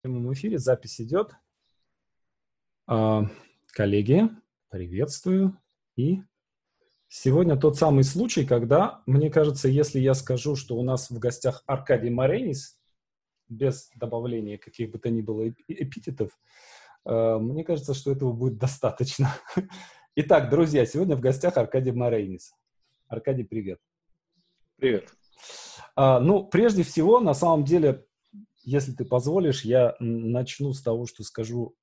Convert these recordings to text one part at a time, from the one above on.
прямом эфире, запись идет. А, коллеги, приветствую. И сегодня тот самый случай, когда, мне кажется, если я скажу, что у нас в гостях Аркадий Маренис, без добавления каких бы то ни было эпитетов, а, мне кажется, что этого будет достаточно. Итак, друзья, сегодня в гостях Аркадий Маренис. Аркадий, привет. Привет. А, ну, прежде всего, на самом деле, если ты позволишь, я начну с того, что скажу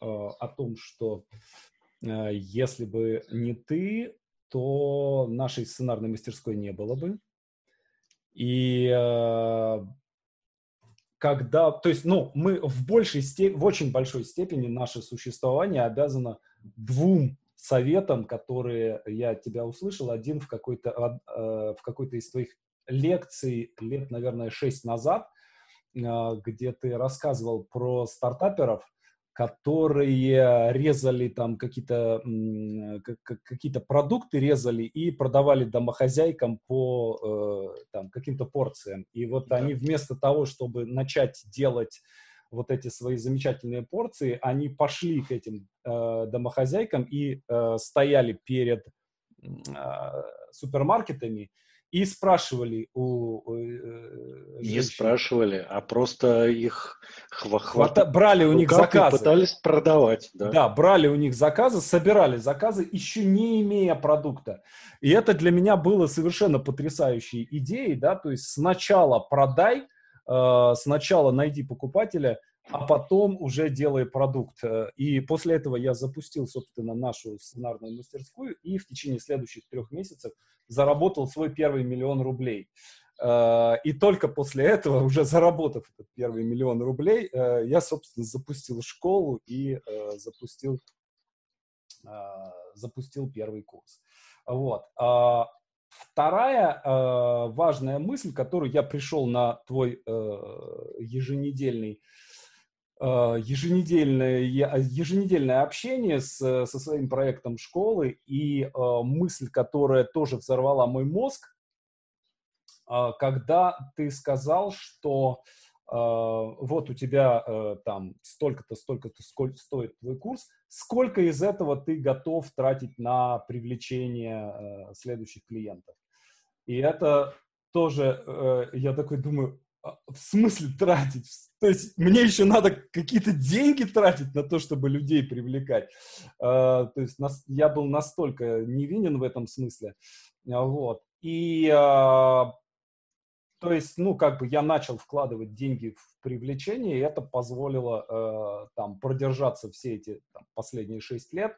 э, о том, что э, если бы не ты, то нашей сценарной мастерской не было бы. И э, когда, то есть, ну, мы в большей степени, в очень большой степени наше существование обязано двум советам, которые я тебя услышал. Один в какой-то, э, в какой-то из твоих лекций лет, наверное, шесть назад, где ты рассказывал про стартаперов, которые резали там какие-то какие-то продукты резали и продавали домохозяйкам по э, там каким-то порциям. И вот да. они вместо того, чтобы начать делать вот эти свои замечательные порции, они пошли к этим э, домохозяйкам и э, стояли перед э, супермаркетами и спрашивали у э, Не спрашивали, а просто их хва хвата... брали у них заказы. пытались продавать. Да. да, брали у них заказы, собирали заказы, еще не имея продукта. И это для меня было совершенно потрясающей идеей, да, то есть сначала продай, э, сначала найди покупателя, а потом уже делай продукт. Э, и после этого я запустил, собственно, нашу сценарную мастерскую и в течение следующих трех месяцев заработал свой первый миллион рублей. Э, и только после этого, уже заработав этот первый миллион рублей, э, я, собственно, запустил школу и запустил, запустил первый курс. Вот. А вторая важная мысль, которую я пришел на твой еженедельный еженедельное, еженедельное общение с, со своим проектом школы и э, мысль, которая тоже взорвала мой мозг, э, когда ты сказал, что э, вот у тебя э, там столько-то, столько-то сколько стоит твой курс, сколько из этого ты готов тратить на привлечение э, следующих клиентов. И это тоже, э, я такой думаю, а, в смысле тратить? То есть мне еще надо какие-то деньги тратить на то, чтобы людей привлекать. Uh, то есть я был настолько невинен в этом смысле. Uh, вот. И то есть, ну, как бы я начал вкладывать деньги в привлечение, и это позволило там продержаться все эти там, последние шесть лет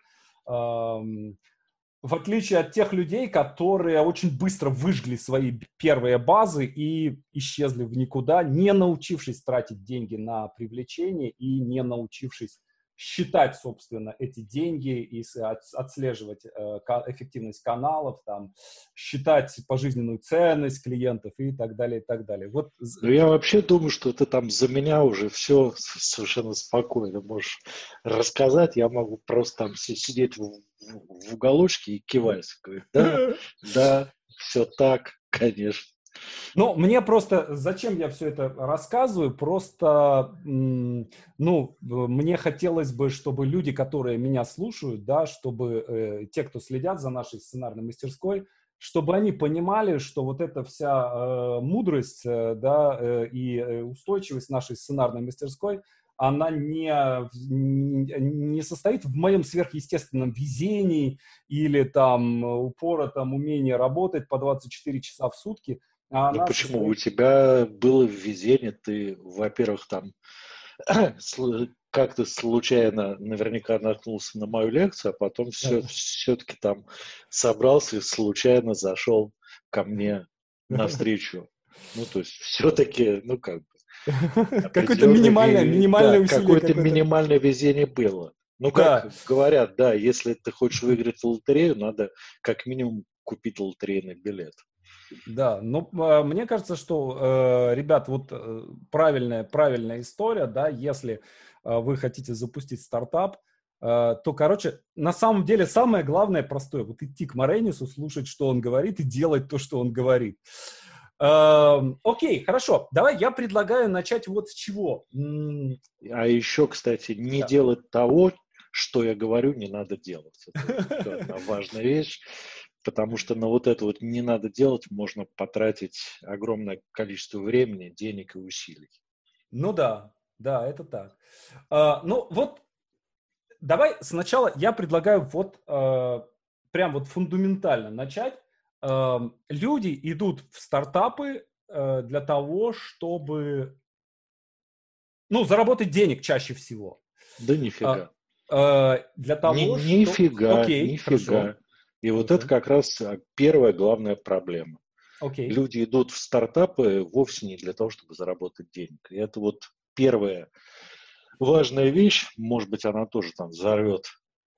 в отличие от тех людей, которые очень быстро выжгли свои первые базы и исчезли в никуда, не научившись тратить деньги на привлечение и не научившись считать, собственно, эти деньги и отслеживать э, эффективность каналов, там, считать пожизненную ценность клиентов и так далее, и так далее. Вот. Ну, я вообще думаю, что ты там за меня уже все совершенно спокойно можешь рассказать. Я могу просто там сидеть в, в уголочке и кивать. Говорить, да, да, все так, конечно. Ну, мне просто, зачем я все это рассказываю, просто, ну, мне хотелось бы, чтобы люди, которые меня слушают, да, чтобы э, те, кто следят за нашей сценарной мастерской, чтобы они понимали, что вот эта вся э, мудрость, э, да, э, и э, устойчивость нашей сценарной мастерской, она не, не состоит в моем сверхъестественном везении или там упоротом умении работать по 24 часа в сутки – а ну почему? Своей... У тебя было введение, ты, во-первых, там как-то случайно наверняка наткнулся на мою лекцию, а потом все, да. все-таки там собрался и случайно зашел ко мне навстречу. Ну, то есть все-таки, ну как бы. Какое-то минимальное, минимальное усилие. Какое-то минимальное везение было. Ну, как говорят, да, если ты хочешь выиграть лотерею, надо как минимум купить лотерейный билет. Да, ну, а, мне кажется, что, э, ребят, вот э, правильная, правильная история, да, если э, вы хотите запустить стартап, то, короче, на самом деле самое главное простое, вот идти к Маренису, слушать, что он говорит, и делать то, что он говорит. Эм, окей, хорошо. Давай я предлагаю начать вот с чего. А еще, кстати, не да. делать того, что я говорю, не надо делать. Это важная вещь, потому что на вот это вот не надо делать можно потратить огромное количество времени, денег и усилий. Ну да, да, это так. А, ну вот, давай сначала я предлагаю вот а, прям вот фундаментально начать. А, люди идут в стартапы а, для того, чтобы ну, заработать денег чаще всего. Да нифига. А, для того, Ни, что... Нифига, Окей, нифига. Хорошо. И вот это как раз первая главная проблема. Okay. Люди идут в стартапы вовсе не для того, чтобы заработать денег. И это вот первая важная вещь. Может быть, она тоже там взорвет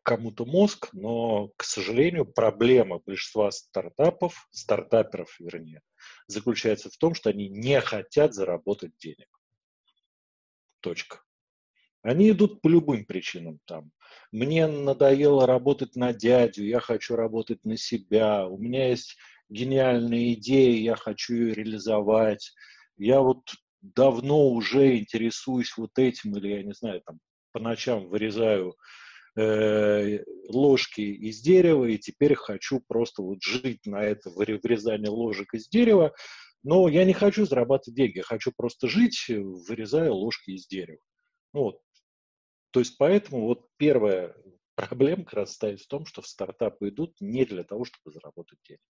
кому-то мозг, но, к сожалению, проблема большинства стартапов, стартаперов, вернее, заключается в том, что они не хотят заработать денег. Точка. Они идут по любым причинам там. Мне надоело работать на дядю, я хочу работать на себя, у меня есть гениальная идея, я хочу ее реализовать. Я вот давно уже интересуюсь вот этим, или я не знаю, там по ночам вырезаю э, ложки из дерева, и теперь хочу просто вот жить на это вырезание ложек из дерева, но я не хочу зарабатывать деньги, я хочу просто жить, вырезая ложки из дерева. Ну, вот. То есть поэтому вот первая проблема как раз стоит в том, что в стартапы идут не для того, чтобы заработать денег.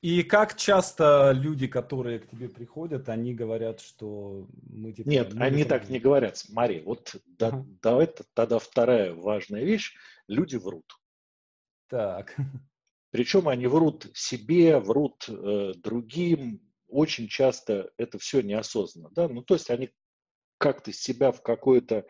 И как часто люди, которые к тебе приходят, они говорят, что мы типа... Нет, мы они так не говорят. Смотри, вот да, ага. давай тогда вторая важная вещь. Люди врут. Так. Причем они врут себе, врут э, другим. Очень часто это все неосознанно. Да? Ну, то есть они как-то себя в какое-то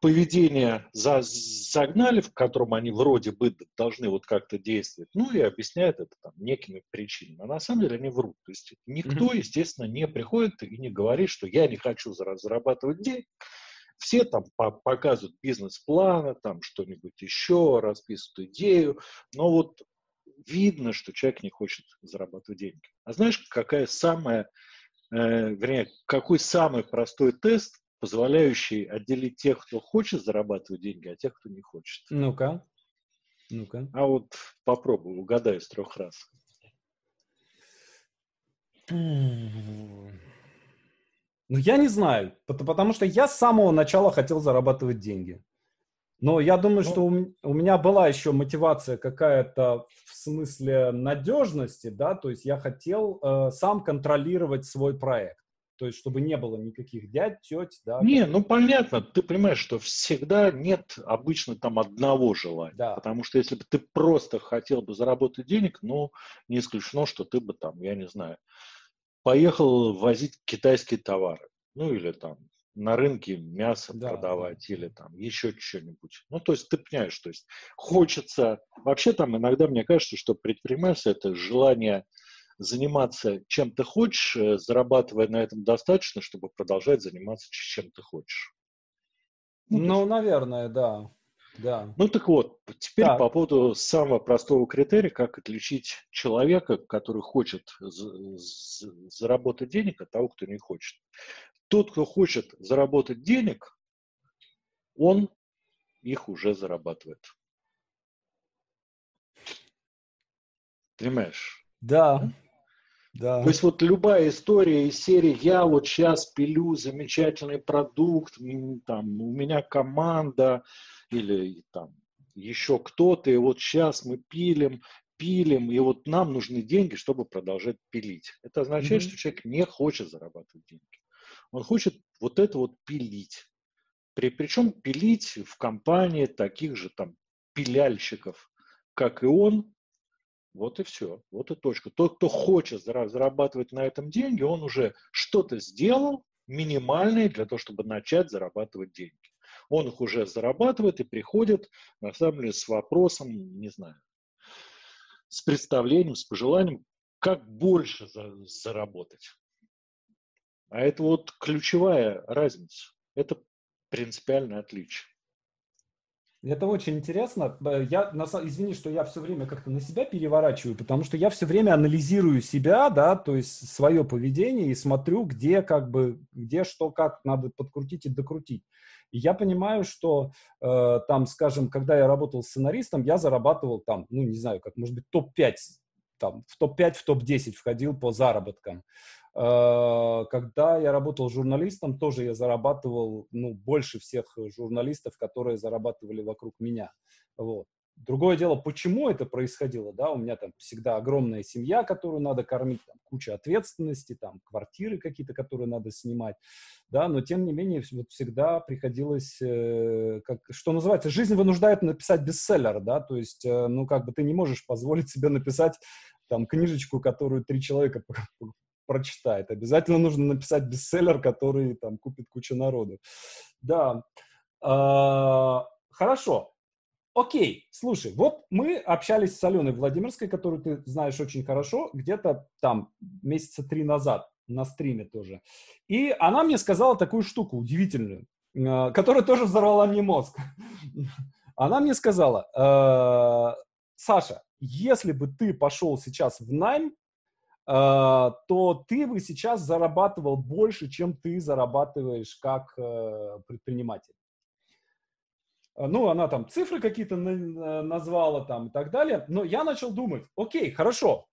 поведение за, загнали, в котором они вроде бы должны вот как-то действовать, ну и объясняют это там некими причинами. А на самом деле они врут. То есть никто, mm-hmm. естественно, не приходит и не говорит, что я не хочу зарабатывать денег. Все там по показывают бизнес-планы, там что-нибудь еще, расписывают идею, но вот видно, что человек не хочет зарабатывать деньги. А знаешь, какая самая, вернее, какой самый простой тест, позволяющий отделить тех, кто хочет зарабатывать деньги, от тех, кто не хочет. Ну-ка. Ну-ка. А вот попробуй, угадай с трех раз. Ну, я не знаю, потому что я с самого начала хотел зарабатывать деньги. Но я думаю, ну, что у, меня была еще мотивация какая-то в смысле надежности, да, то есть я хотел э, сам контролировать свой проект. То есть, чтобы не было никаких дядь, теть, да. Не, ну понятно, ты понимаешь, что всегда нет обычно там одного желания. Да. Потому что если бы ты просто хотел бы заработать денег, ну, не исключено, что ты бы там, я не знаю, поехал возить китайские товары. Ну, или там на рынке мясо да, продавать да. или там еще что-нибудь. Ну, то есть ты понимаешь, то есть хочется... Вообще там иногда мне кажется, что предпринимательство – это желание заниматься чем ты хочешь, э, зарабатывая на этом достаточно, чтобы продолжать заниматься чем ты хочешь. Ну, ну есть... наверное, да. Да. Ну так вот, теперь так. по поводу самого простого критерия, как отличить человека, который хочет заработать денег, от того, кто не хочет. Тот, кто хочет заработать денег, он их уже зарабатывает. Понимаешь? Да. Да. То есть вот любая история из серии «Я вот сейчас пилю замечательный продукт, там, у меня команда» или там еще кто-то, и вот сейчас мы пилим, пилим, и вот нам нужны деньги, чтобы продолжать пилить. Это означает, mm-hmm. что человек не хочет зарабатывать деньги. Он хочет вот это вот пилить. При, причем пилить в компании таких же там пиляльщиков, как и он, вот и все, вот и точка. Тот, кто хочет зарабатывать на этом деньги, он уже что-то сделал минимальное для того, чтобы начать зарабатывать деньги. Он их уже зарабатывает и приходит, на самом деле, с вопросом, не знаю, с представлением, с пожеланием, как больше за, заработать. А это вот ключевая разница. Это принципиальное отличие. Это очень интересно. Я, извини, что я все время как-то на себя переворачиваю, потому что я все время анализирую себя, да, то есть свое поведение и смотрю, где как бы, где что, как надо подкрутить и докрутить. И я понимаю, что э, там, скажем, когда я работал сценаристом, я зарабатывал там, ну, не знаю, как, может быть, топ-5, там, в топ-5, в топ-10 входил по заработкам. Э, когда я работал журналистом, тоже я зарабатывал ну, больше всех журналистов, которые зарабатывали вокруг меня. Вот. Другое дело, почему это происходило, да, у меня там всегда огромная семья, которую надо кормить, там, куча ответственности, там, квартиры какие-то, которые надо снимать, да, но тем не менее вот всегда приходилось, э, как, что называется, жизнь вынуждает написать бестселлер, да, то есть, э, ну, как бы ты не можешь позволить себе написать там книжечку, которую три человека прочитает. Обязательно нужно написать бестселлер, который там купит куча народу. Да. А, хорошо. Окей, слушай, вот мы общались с Аленой Владимирской, которую ты знаешь очень хорошо, где-то там месяца три назад на стриме тоже. И она мне сказала такую штуку удивительную, а, которая тоже взорвала мне мозг. Она мне сказала, «Э, Саша, если бы ты пошел сейчас в найм, а, то ты бы сейчас зарабатывал больше, чем ты зарабатываешь как э, предприниматель. А, ну, она там цифры какие-то назвала там и так далее. Но я начал думать, окей, хорошо,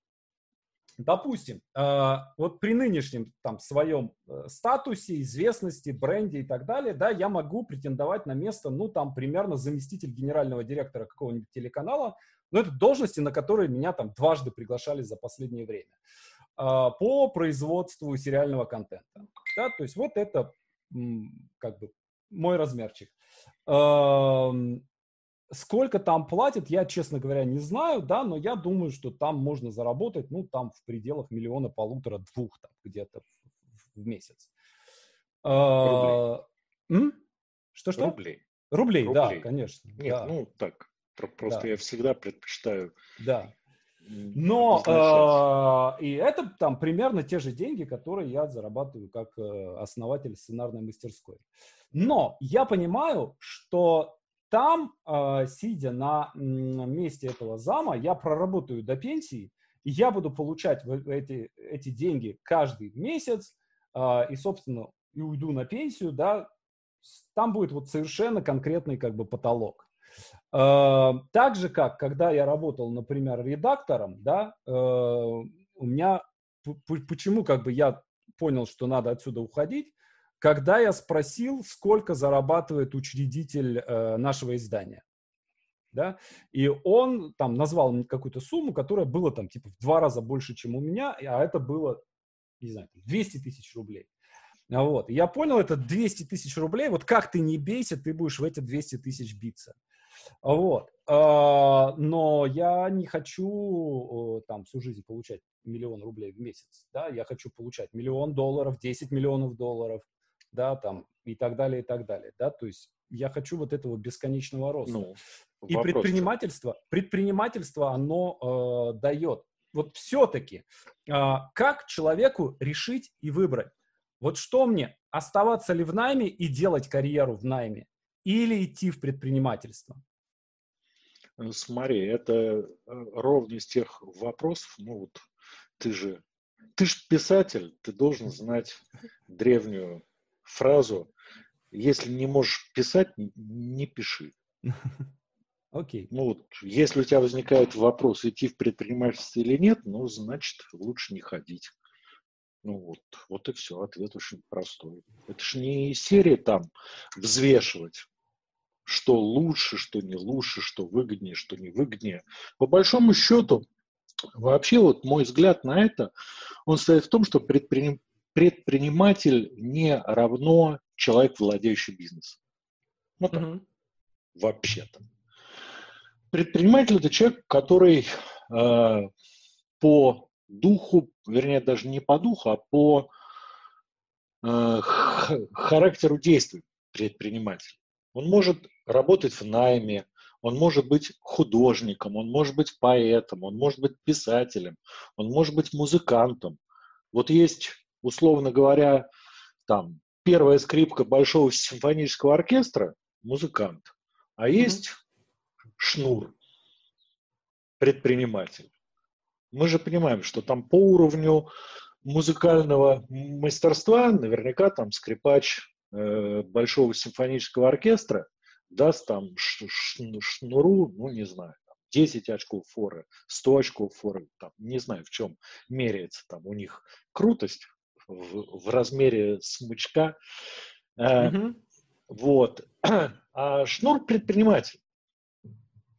допустим, а, вот при нынешнем там своем э, статусе, известности, бренде и так далее, да, я могу претендовать на место, ну, там, примерно заместитель генерального директора какого-нибудь телеканала, но это должности, на которые меня там дважды приглашали за последнее время а, по производству сериального контента. Да, то есть вот это как бы мой размерчик. Сколько там платят, я, честно говоря, не знаю, да, но я думаю, что там можно заработать, ну, там в пределах миллиона, полутора, двух там где-то в, месяц. А, Что-что? Рублей. Рублей, Рублей, да, конечно. Нет, да. ну так, Просто да. я всегда предпочитаю. Да. Но э, и это там примерно те же деньги, которые я зарабатываю как э, основатель сценарной мастерской. Но я понимаю, что там, э, сидя на месте этого зама, я проработаю до пенсии, и я буду получать эти, эти деньги каждый месяц, э, и, собственно, и уйду на пенсию, да, там будет вот совершенно конкретный как бы потолок. Э, так же, как когда я работал, например, редактором, да, э, у меня, почему как бы я понял, что надо отсюда уходить, когда я спросил, сколько зарабатывает учредитель э, нашего издания. Да? И он там назвал какую-то сумму, которая была там типа в два раза больше, чем у меня, а это было, не знаю, 200 тысяч рублей. Вот. Я понял, это 200 тысяч рублей, вот как ты не бейся, ты будешь в эти 200 тысяч биться. Вот. А, но я не хочу там всю жизнь получать миллион рублей в месяц, да, я хочу получать миллион долларов, 10 миллионов долларов, да, там, и так далее, и так далее, да, то есть я хочу вот этого бесконечного роста. Ну, и предпринимательство, предпринимательство, оно э, дает. Вот все-таки, э, как человеку решить и выбрать? Вот что мне, оставаться ли в найме и делать карьеру в найме, или идти в предпринимательство? Смотри, это э, ровно из тех вопросов, ну вот ты же, ты же писатель, ты должен знать древнюю фразу, если не можешь писать, не пиши. Окей. Okay. Ну вот, если у тебя возникает вопрос, идти в предпринимательство или нет, ну, значит, лучше не ходить. Ну вот, вот и все, ответ очень простой. Это же не серия там взвешивать что лучше, что не лучше, что выгоднее, что не выгоднее. По большому счету, вообще вот мой взгляд на это, он стоит в том, что предприним, предприниматель не равно человек, владеющий бизнесом. Ну так, mm-hmm. вообще-то. Предприниматель это человек, который э, по духу, вернее, даже не по духу, а по э, характеру действий предпринимателя. Он может работать в найме, он может быть художником, он может быть поэтом, он может быть писателем, он может быть музыкантом. Вот есть, условно говоря, там первая скрипка Большого симфонического оркестра – музыкант, а есть mm-hmm. шнур, предприниматель. Мы же понимаем, что там по уровню музыкального мастерства наверняка там скрипач э, большого симфонического оркестра даст там шнуру, ну не знаю, 10 очков форы, 100 очков форы, там, не знаю, в чем меряется там у них крутость в, в размере смычка. Mm-hmm. Вот. А шнур предприниматель.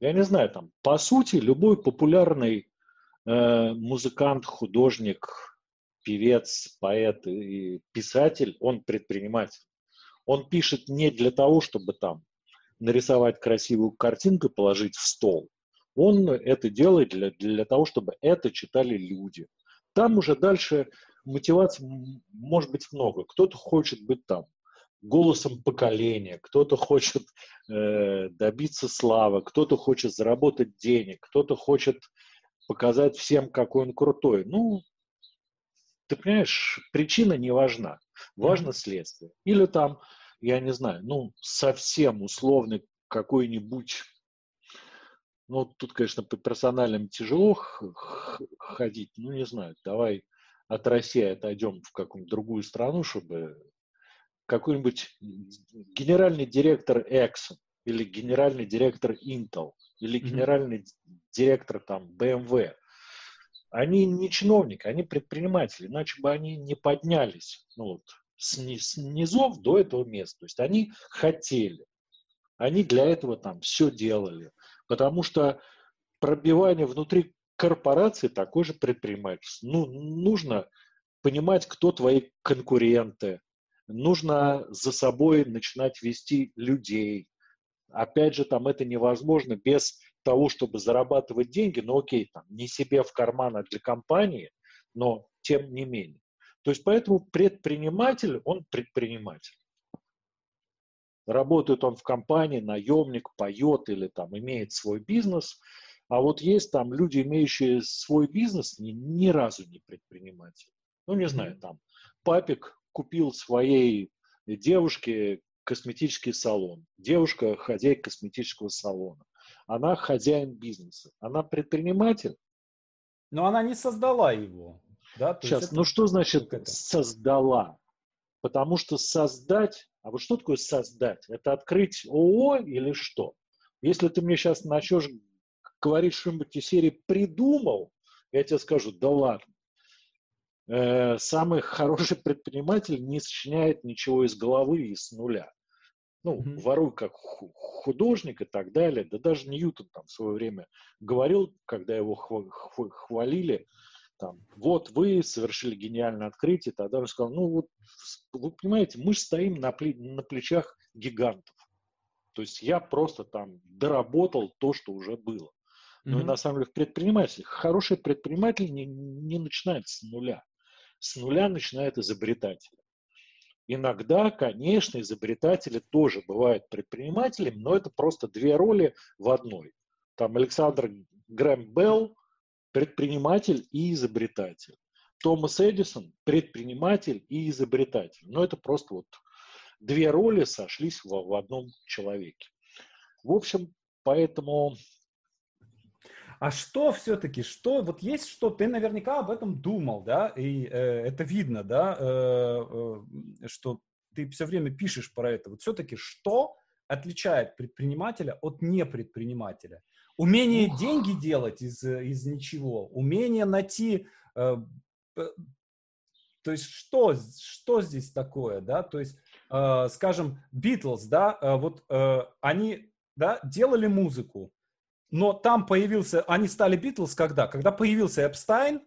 Я не знаю, там, по сути, любой популярный э, музыкант, художник, певец, поэт и писатель, он предприниматель. Он пишет не для того, чтобы там нарисовать красивую картинку и положить в стол. Он это делает для, для того, чтобы это читали люди. Там уже дальше мотиваций может быть много. Кто-то хочет быть там голосом поколения, кто-то хочет э, добиться славы, кто-то хочет заработать денег, кто-то хочет показать всем, какой он крутой. Ну, ты понимаешь, причина не важна, важно следствие. Или там, я не знаю, ну, совсем условный какой-нибудь ну, тут, конечно, по персональным тяжело ходить. Ну, не знаю, давай от России отойдем в какую-нибудь другую страну, чтобы какой-нибудь генеральный директор Exxon или генеральный директор Intel или генеральный mm-hmm. директор там BMW, они не чиновники, они предприниматели, иначе бы они не поднялись ну, вот, с, низов до этого места. То есть они хотели, они для этого там все делали. Потому что пробивание внутри корпорации такой же предпринимательство. Ну, нужно понимать, кто твои конкуренты. Нужно за собой начинать вести людей. Опять же, там это невозможно без того, чтобы зарабатывать деньги. Ну, окей, там, не себе в карман, а для компании, но тем не менее. То есть, поэтому предприниматель, он предприниматель. Работает он в компании, наемник, поет или там имеет свой бизнес. А вот есть там люди, имеющие свой бизнес, ни, ни разу не предприниматели. Ну, не знаю, там папик купил своей девушке косметический салон. Девушка хозяйка косметического салона. Она хозяин бизнеса. Она предприниматель. Но она не создала его. Да? То Сейчас, это... ну что значит создала? Потому что создать а вот что такое создать? Это открыть ООО или что? Если ты мне сейчас начнешь говорить что-нибудь из серии «придумал», я тебе скажу, да ладно. Э, самый хороший предприниматель не сочиняет ничего из головы и с нуля. Ну, mm-hmm. воруй как художник и так далее. Да даже Ньютон там в свое время говорил, когда его хвалили, там, вот вы совершили гениальное открытие, тогда он сказал, ну вот, вы понимаете, мы же стоим на, на плечах гигантов. То есть я просто там доработал то, что уже было. Ну mm-hmm. и на самом деле в предпринимателях хороший предприниматель не, не начинает с нуля. С нуля начинает изобретатель. Иногда, конечно, изобретатели тоже бывают предпринимателями, но это просто две роли в одной. Там Александр Грэм Белл предприниматель и изобретатель. Томас Эдисон – предприниматель и изобретатель. Но это просто вот две роли сошлись в, в одном человеке. В общем, поэтому... А что все-таки, что, вот есть что, ты наверняка об этом думал, да, и э, это видно, да, э, э, что ты все время пишешь про это. Вот все-таки что отличает предпринимателя от непредпринимателя? Умение Ух. деньги делать из, из ничего, умение найти, э, то есть что, что здесь такое, да, то есть, э, скажем, Битлз, да, э, вот э, они, да, делали музыку, но там появился, они стали Битлз когда? Когда появился Эпстайн,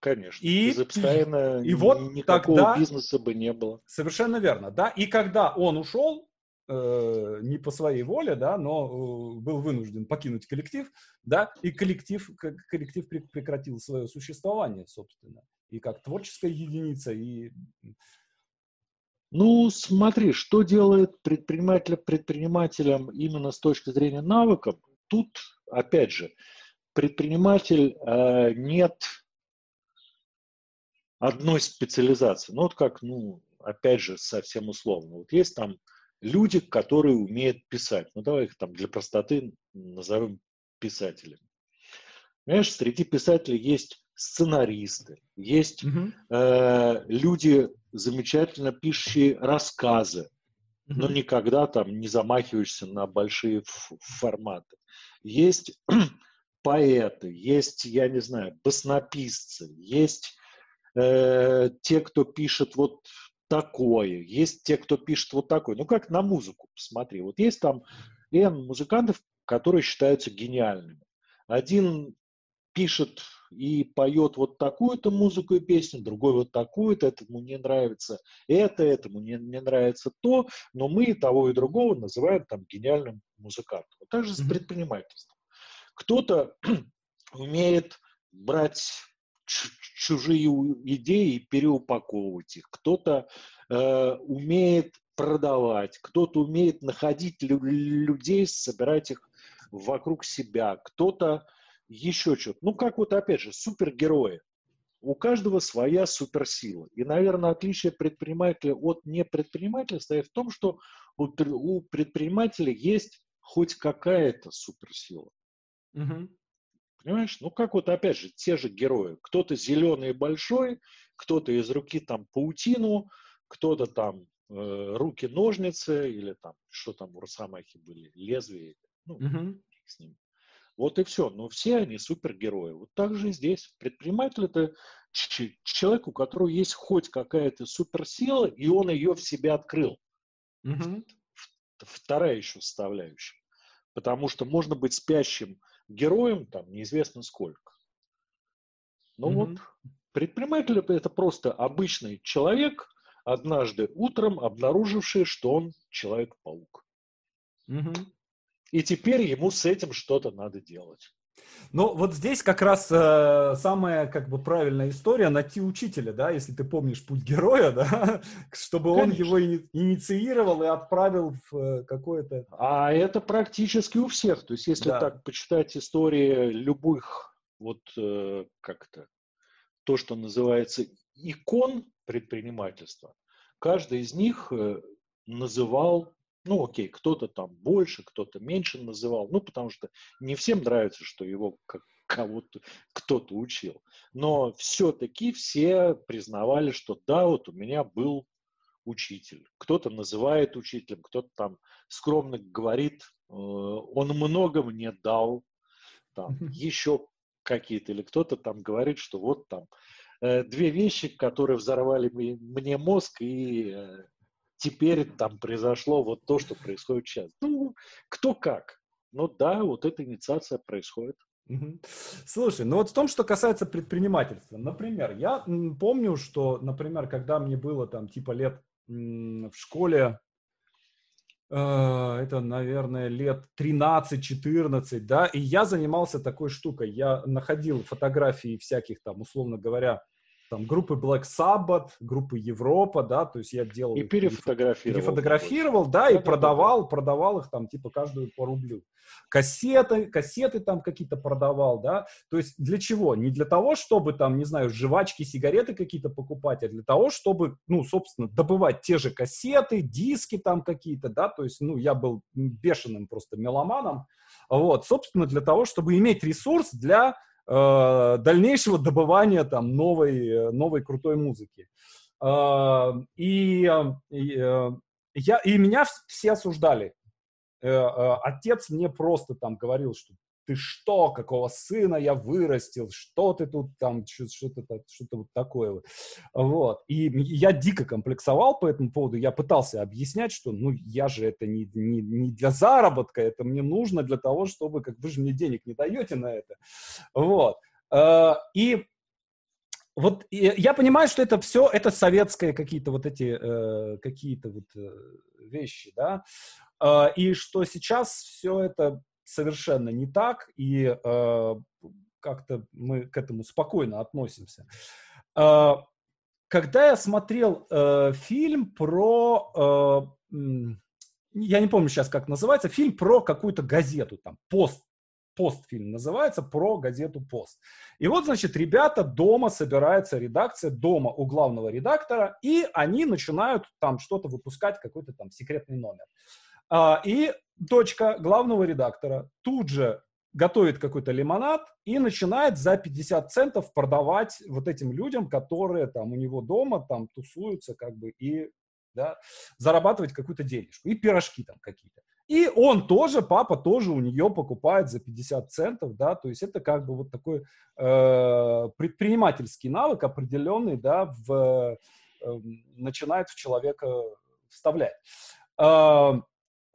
Конечно. И, Без Эпстайна и, и вот никакого тогда, бизнеса бы не было. Совершенно верно, да. И когда он ушел, э, не по своей воле, да, но э, был вынужден покинуть коллектив, да, и коллектив, коллектив прекратил свое существование, собственно, и как творческая единица, и... Ну, смотри, что делает предпринимателя предпринимателем именно с точки зрения навыков. Тут, опять же, предприниматель э, нет одной специализации. Ну, вот как, ну, опять же, совсем условно. Вот есть там люди, которые умеют писать. Ну, давай их там для простоты назовем писателями. Понимаешь, среди писателей есть сценаристы, есть угу. э, люди, замечательно пишущие рассказы, угу. но никогда там не замахиваешься на большие форматы. Есть поэты, есть, я не знаю, баснописцы, есть э, те, кто пишет вот такое, есть те, кто пишет вот такое. Ну, как на музыку, посмотри. Вот есть там N музыкантов, которые считаются гениальными. Один пишет и поет вот такую-то музыку и песню, другой вот такую-то, этому не нравится это, этому не, не нравится то, но мы того и другого называем там гениальным музыкантом. Вот так же с предпринимательством. Кто-то умеет брать чужие идеи и переупаковывать их. Кто-то э, умеет продавать, кто-то умеет находить людей, собирать их вокруг себя, кто-то еще что-то. Ну, как вот, опять же, супергерои. У каждого своя суперсила. И, наверное, отличие предпринимателя от непредпринимателя стоит в том, что у предпринимателя есть хоть какая-то суперсила. Угу. Понимаешь? Ну, как вот, опять же, те же герои. Кто-то зеленый и большой, кто-то из руки там паутину, кто-то там э, руки-ножницы, или там, что там у Росомахи были, лезвие. Ну, угу. с ним. Вот и все. Но все они супергерои. Вот так же и здесь. Предприниматель – это человек, у которого есть хоть какая-то суперсила, и он ее в себе открыл. Угу. Вторая еще составляющая. Потому что можно быть спящим героем там неизвестно сколько. Ну угу. вот, предприниматель – это просто обычный человек, однажды утром обнаруживший, что он Человек-паук. Угу. И теперь ему с этим что-то надо делать. Ну, вот здесь как раз э, самая как бы правильная история найти учителя, да, если ты помнишь путь героя, да, чтобы Конечно. он его ини- инициировал и отправил в э, какое-то. А это практически у всех. То есть, если да. так почитать истории любых, вот э, как-то то, что называется икон предпринимательства, каждый из них э, называл ну, окей, кто-то там больше, кто-то меньше называл, ну, потому что не всем нравится, что его как кого-то кто-то учил. Но все-таки все признавали, что да, вот у меня был учитель. Кто-то называет учителем, кто-то там скромно говорит, э, он много мне дал, там, еще какие-то, или кто-то там говорит, что вот там э, две вещи, которые взорвали мне мозг и э, теперь там произошло вот то, что происходит сейчас. Ну, кто как. Ну да, вот эта инициация происходит. Слушай, ну вот в том, что касается предпринимательства, например, я помню, что, например, когда мне было там типа лет в школе, э, это, наверное, лет 13-14, да, и я занимался такой штукой, я находил фотографии всяких там, условно говоря, там группы Black Sabbath, группы Европа, да, то есть я делал... И перефотографировал. Перефотографировал, да, и продавал, продавал их там типа каждую по рублю. Кассеты, кассеты там какие-то продавал, да, то есть для чего? Не для того, чтобы там, не знаю, жвачки, сигареты какие-то покупать, а для того, чтобы, ну, собственно, добывать те же кассеты, диски там какие-то, да, то есть, ну, я был бешеным просто меломаном, вот, собственно, для того, чтобы иметь ресурс для э, дальнейшего добывания там новой, э, новой крутой музыки. Э, и, и, я, и меня все осуждали. Отец мне просто там говорил, что ты что, какого сына я вырастил, что ты тут там, что-то что вот такое вот. вот. И я дико комплексовал по этому поводу, я пытался объяснять, что, ну, я же это не, не, не для заработка, это мне нужно для того, чтобы, как вы же мне денег не даете на это. Вот. А, и вот я понимаю, что это все, это советские какие-то вот эти, э, какие-то вот э, вещи, да, и что сейчас все это совершенно не так, и э, как-то мы к этому спокойно относимся. Э, когда я смотрел э, фильм про, э, я не помню сейчас, как называется, фильм про какую-то газету, там, пост, постфильм называется, про газету «Пост». И вот, значит, ребята дома, собирается редакция дома у главного редактора, и они начинают там что-то выпускать, какой-то там секретный номер. А, и дочка главного редактора тут же готовит какой-то лимонад и начинает за 50 центов продавать вот этим людям, которые там у него дома там тусуются как бы и да, зарабатывать какую-то денежку. И пирожки там какие-то. И он тоже, папа тоже у нее покупает за 50 центов, да, то есть это как бы вот такой э, предпринимательский навык определенный, да, в, э, начинает в человека вставлять. Э,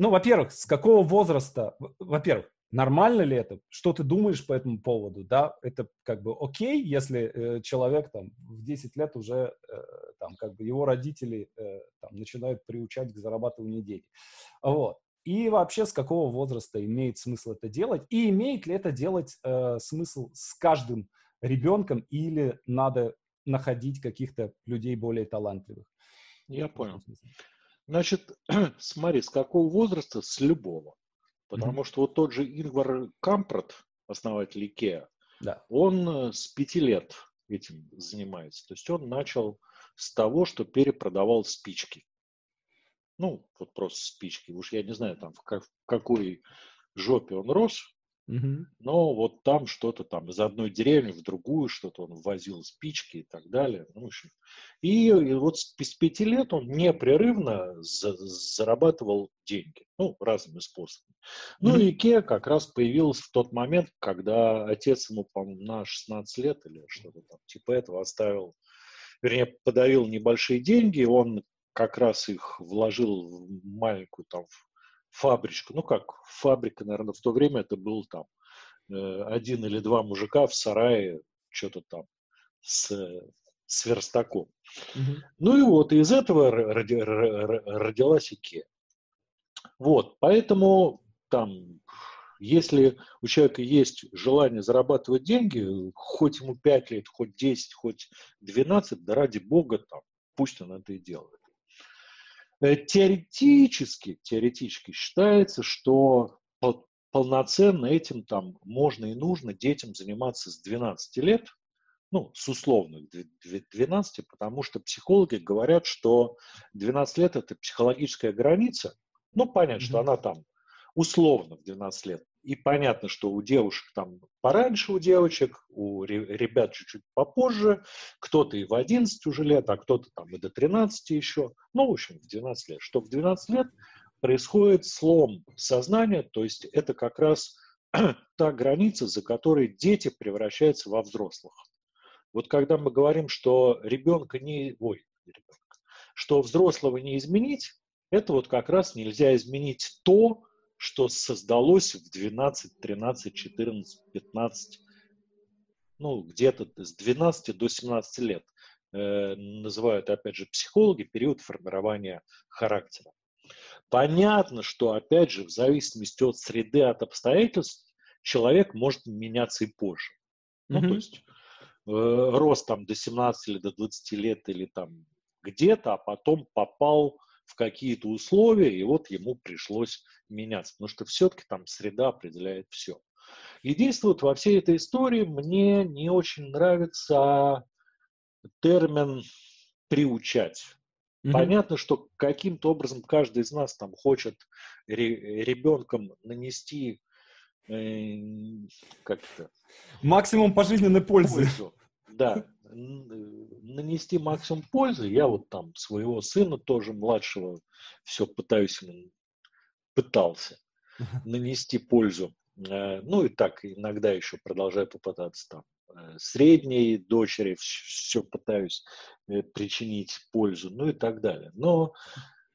ну, во-первых, с какого возраста, во-первых, нормально ли это? Что ты думаешь по этому поводу, да? Это как бы окей, если э, человек там в 10 лет уже э, там как бы его родители э, там начинают приучать к зарабатыванию денег. Вот. И вообще с какого возраста имеет смысл это делать? И имеет ли это делать э, смысл с каждым ребенком или надо находить каких-то людей более талантливых? Я понял. Значит, смотри, с какого возраста? С любого. Потому mm-hmm. что вот тот же Ингвар Кампрат, основатель Икеа, да. он э, с пяти лет этим занимается. То есть он начал с того, что перепродавал спички. Ну, вот просто спички. Уж я не знаю, там в, как, в какой жопе он рос, угу. но вот там что-то там из одной деревни в другую что-то он возил спички и так далее. Ну, в общем. И, и вот с, с пяти лет он непрерывно за, зарабатывал деньги. Ну, разными способами. Ну, и Икеа как раз появилась в тот момент, когда отец ему, по-моему, на 16 лет или что-то там типа этого оставил вернее, подарил небольшие деньги, он как раз их вложил в маленькую там фабричку. Ну как, фабрика, наверное, в то время это был там э, один или два мужика в сарае, что-то там с, с верстаком. Mm-hmm. Ну и вот из этого роди, родилась Икеа. Вот, поэтому там, если у человека есть желание зарабатывать деньги, хоть ему 5 лет, хоть 10, хоть 12, да ради бога, там, пусть он это и делает. Э, теоретически, теоретически считается, что полноценно этим там можно и нужно детям заниматься с 12 лет, ну, с условных 12, потому что психологи говорят, что 12 лет – это психологическая граница. Ну, понятно, mm-hmm. что она там условно в 12 лет. И понятно, что у девушек там пораньше у девочек, у ребят чуть-чуть попозже, кто-то и в 11 уже лет, а кто-то там и до 13 еще. Ну, в общем, в 12 лет. Что в 12 лет происходит слом сознания, то есть это как раз та граница, за которой дети превращаются во взрослых. Вот когда мы говорим, что ребенка не... Ой, ребенка, что взрослого не изменить, это вот как раз нельзя изменить то, что создалось в 12, 13, 14, 15, ну, где-то с 12 до 17 лет. Э, называют, опять же, психологи период формирования характера. Понятно, что, опять же, в зависимости от среды, от обстоятельств, человек может меняться и позже. Mm-hmm. Ну, то есть э, рост там до 17 или до 20 лет или там где-то, а потом попал в какие-то условия, и вот ему пришлось меняться, потому что все-таки там среда определяет все. Единственное, вот во всей этой истории мне не очень нравится термин «приучать». Mm-hmm. Понятно, что каким-то образом каждый из нас там хочет ре- ребенком нанести э, как то максимум пожизненной пользы. пользу. Да, нанести максимум пользы. Я вот там своего сына тоже младшего все пытаюсь ему пытался нанести пользу. Э, ну и так иногда еще продолжаю попытаться там э, средней дочери все пытаюсь э, причинить пользу, ну и так далее. Но,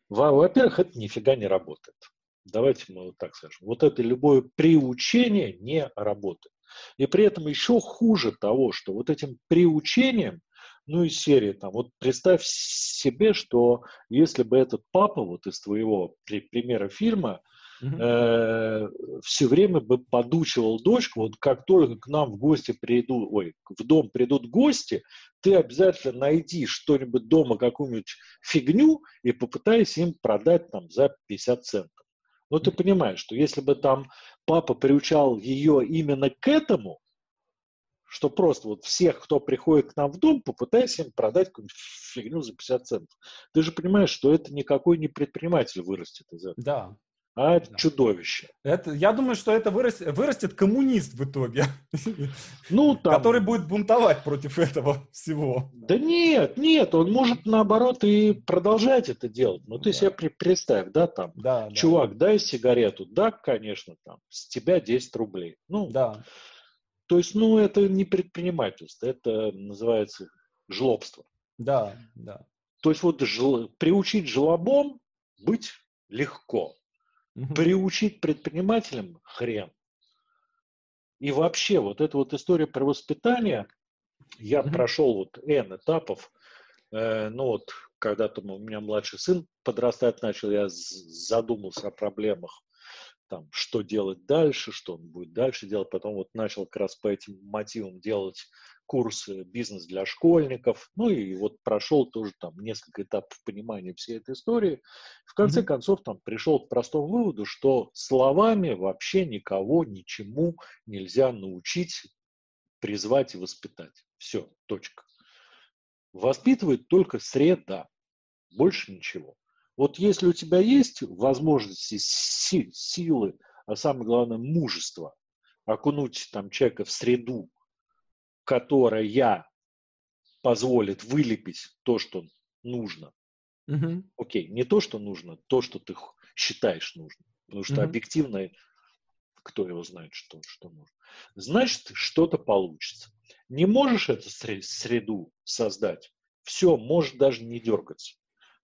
во-первых, это нифига не работает. Давайте мы вот так скажем. Вот это любое приучение не работает. И при этом еще хуже того, что вот этим приучением, ну и серии там, вот представь себе, что если бы этот папа вот из твоего при, примера фильма э, все время бы подучивал дочку, вот как только к нам в гости придут, ой, в дом придут гости, ты обязательно найди что-нибудь дома, какую-нибудь фигню и попытайся им продать там за 50 центов. Но ты понимаешь, что если бы там папа приучал ее именно к этому, что просто вот всех, кто приходит к нам в дом, попытайся им продать какую-нибудь фигню за 50 центов. Ты же понимаешь, что это никакой не предприниматель вырастет из этого. Да, а Да. чудовище. Это, я думаю, что это вырастет, вырастет коммунист в итоге, Ну, там... который будет бунтовать против этого всего. Да нет, нет, он может наоборот и продолжать это делать. Ну, ты Да. себе представь, да, там, Да, да. чувак, дай сигарету, да, конечно, там, с тебя 10 рублей. Ну, Да, то есть, ну, это не предпринимательство, это называется жлобство. да, да. То есть, вот жл- приучить жлобом быть легко. Мгм. Приучить предпринимателям хрен. И вообще, вот эта вот история про воспитание, я Мгм. прошел вот N этапов. Э, ну вот, когда там у меня младший сын подрастать начал, я задумался о проблемах, там, что делать дальше, что он будет дальше делать. Потом вот начал как раз по этим мотивам делать курсы «Бизнес для школьников». Ну и вот прошел тоже там несколько этапов понимания всей этой истории. В конце Мгм. концов там пришел к простому выводу, что словами вообще никого ничему нельзя научить, призвать и воспитать. Все, точка. Воспитывает только среда, больше ничего. Вот если у тебя есть возможности, си- силы, а самое главное мужество, окунуть там человека в среду, которая позволит вылепить то, что нужно. Мгм. Окей, не то, что нужно, то, что ты считаешь нужным. Потому что Мгм. объективно, кто его знает, что, что нужно. Значит, что-то получится. Не можешь эту сре- среду создать, все, можешь даже не дергаться.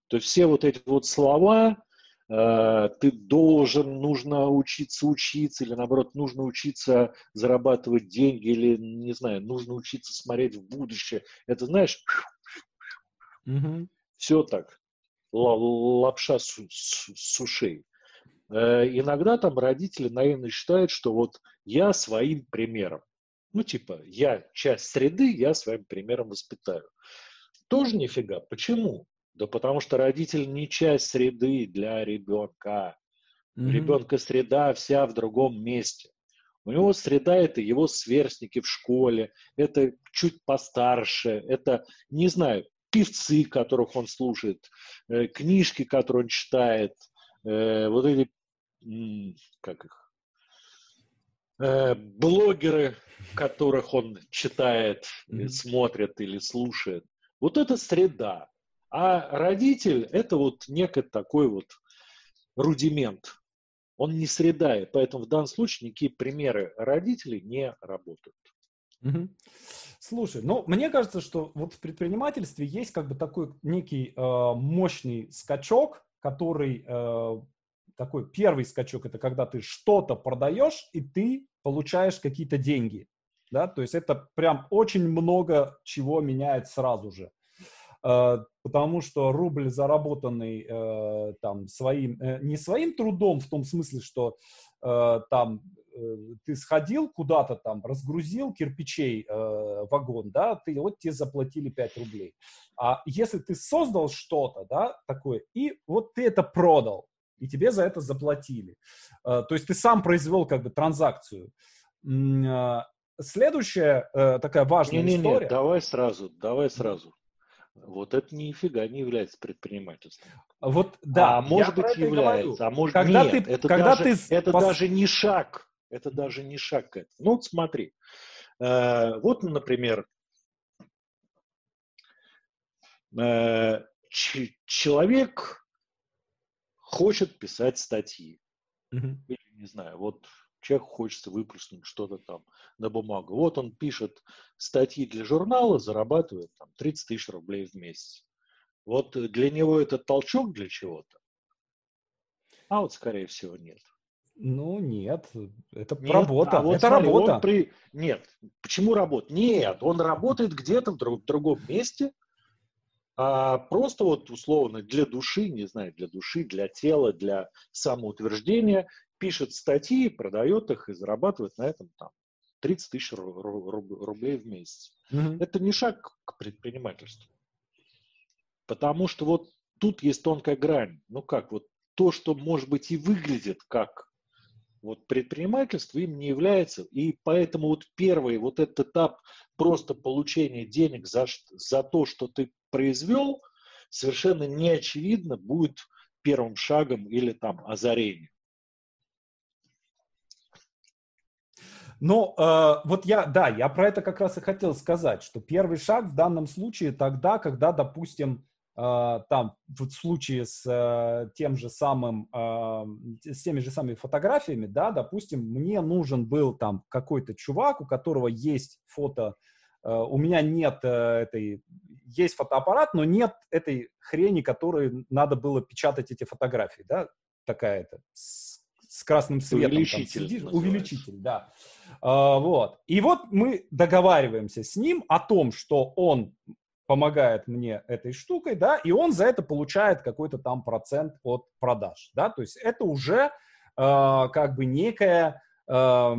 То есть все вот эти вот слова, ты должен, нужно учиться учиться, или наоборот, нужно учиться зарабатывать деньги, или, не знаю, нужно учиться смотреть в будущее. Это, знаешь, Мгм. все так, ла- лапша с, с- с ушей. Э, иногда там родители наивно считают, что вот я своим примером, ну типа я часть среды, я своим примером воспитаю. Тоже нифига. Почему? Да потому что родитель не часть среды для ребенка. Мгм. ребенка среда вся в другом месте. У него среда – это его сверстники в школе, это чуть постарше, это, не знаю, певцы, которых он слушает, э, книжки, которые он читает, э, вот эти, как их, э, блогеры, которых он читает, Мгм. смотрит или слушает. Вот это среда. А родитель – это вот некий такой вот рудимент. Он не среда, и поэтому в данном случае никакие примеры родителей не работают. Слушай, ну, мне кажется, что вот в предпринимательстве есть как бы такой некий э, мощный скачок, который э, такой первый скачок, это когда ты что-то продаешь, и ты получаешь какие-то деньги, да, то есть это прям очень много чего меняет сразу же. Э, потому что рубль, заработанный э, там своим, э, не своим трудом в том смысле, что э, там э, ты сходил куда-то там, разгрузил кирпичей э, вагон, да, ты вот тебе заплатили 5 рублей. А если ты создал что-то, да, такое, и вот ты это продал, и тебе за это заплатили. Э, то есть ты сам произвел как бы транзакцию. Э, Следующая э, такая важная Не-не-не, история. давай сразу, давай сразу. Вот это нифига не является предпринимательством. Вот, да, а может быть является, а может Когда нет. ты- это когда даже, ты это пос- даже не шаг. Это даже не шаг к этому. Ну вот смотри. Э, вот, например, э, человек хочет писать статьи. Мгм. или, не знаю, вот человеку хочется выплеснуть что-то там на бумагу. Вот он пишет статьи для журнала, зарабатывает там 30 тысяч рублей в месяц. Вот э, для него это толчок для чего-то? А вот, скорее всего, нет. Ну, нет, это Нет, работа. а вот это смотри, работа. при- Нет. Почему работа? Нет, он работает где-то в друг- другом месте, а просто вот условно для души, не знаю, для души, для тела, для самоутверждения, пишет статьи, продает их и зарабатывает на этом там 30 тысяч ру- ру- руб- рублей в месяц. Это не шаг к предпринимательству. Потому что вот тут есть тонкая грань. Ну как, вот то, что, может быть, и выглядит как Вот предпринимательство им не является, и поэтому вот первый вот этот этап просто получения денег за, за то, что ты произвел, совершенно неочевидно будет первым шагом или там озарением. Ну, э, вот я, да, я про это как раз и хотел сказать, что первый шаг в данном случае тогда, когда, допустим, э, там, в случае с э, тем же самым, э, с теми же самыми фотографиями, да, допустим, мне нужен был там какой-то чувак, у которого есть фото, э, у меня нет э, этой, есть фотоаппарат, но нет этой хрени, которой надо было печатать эти фотографии, да, такая-то, с, с красным светом. Увеличитель. Там, сидишь, увеличитель, да. А, вот. И вот мы договариваемся с ним о том, что он помогает мне этой штукой, да, и он за это получает какой-то там процент от продаж, да, то есть это уже э, как бы некая э,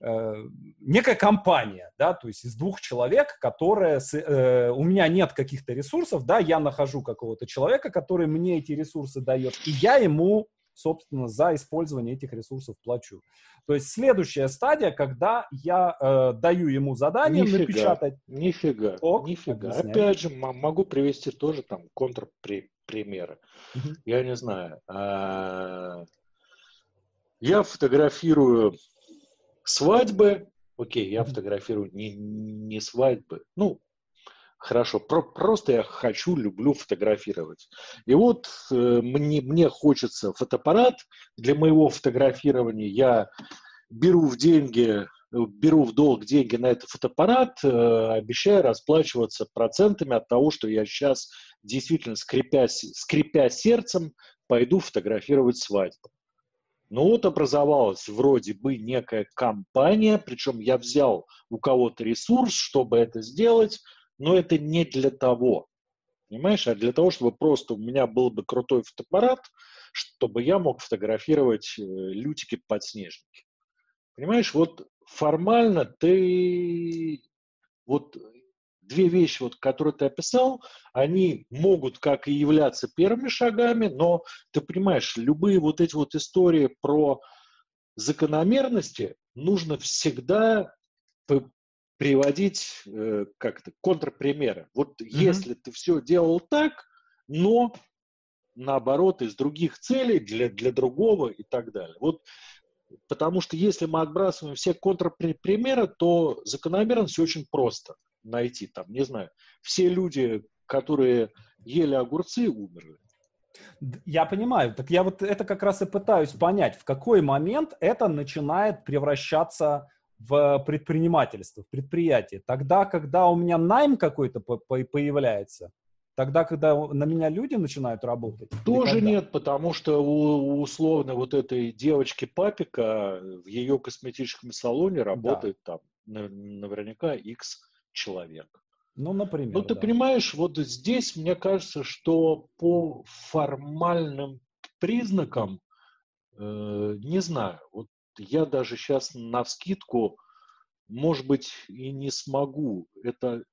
э, некая компания, да, то есть из двух человек, которые с, э, у меня нет каких-то ресурсов, да, я нахожу какого-то человека, который мне эти ресурсы дает, и я ему собственно, за использование этих ресурсов плачу. То есть следующая стадия, когда я э, даю ему задание нифига, напечатать. Нифига, Ок, нифига. Объясняю. Опять же, могу привести тоже там контрпримеры. Угу. Я не знаю. А, я фотографирую свадьбы. Окей, я фотографирую не, не свадьбы. Ну, Хорошо, про, просто я хочу, люблю фотографировать. И вот э, мне, мне хочется фотоаппарат. Для моего фотографирования я беру в деньги, беру в долг деньги на этот фотоаппарат, э, обещаю расплачиваться процентами от того, что я сейчас действительно, скрипя, скрипя сердцем, пойду фотографировать свадьбу. Ну вот образовалась вроде бы некая компания, причем я взял у кого-то ресурс, чтобы это сделать, но это не для того, понимаешь, а для того, чтобы просто у меня был бы крутой фотоаппарат, чтобы я мог фотографировать э, лютики-подснежники. Понимаешь, вот формально ты вот две вещи, вот, которые ты описал, они могут как и являться первыми шагами, но ты понимаешь, любые вот эти вот истории про закономерности нужно всегда приводить э, как-то контрпримеры. Вот mm-hmm. если ты все делал так, но наоборот из других целей для, для другого и так далее. Вот потому что если мы отбрасываем все контрпримеры, то закономерность очень просто найти. Там, не знаю, все люди, которые ели огурцы, умерли. Я понимаю. Так я вот это как раз и пытаюсь понять, в какой момент это начинает превращаться в предпринимательство, в предприятие. Тогда, когда у меня найм какой-то появляется, тогда, когда на меня люди начинают работать? Тоже нет, потому что у, условно вот этой девочки Папика в ее косметическом салоне работает да. там наверняка X человек. Ну, например. Ну, ты да. понимаешь, вот здесь мне кажется, что по формальным признакам, э, не знаю, вот я даже сейчас на вскидку, может быть, и не смогу это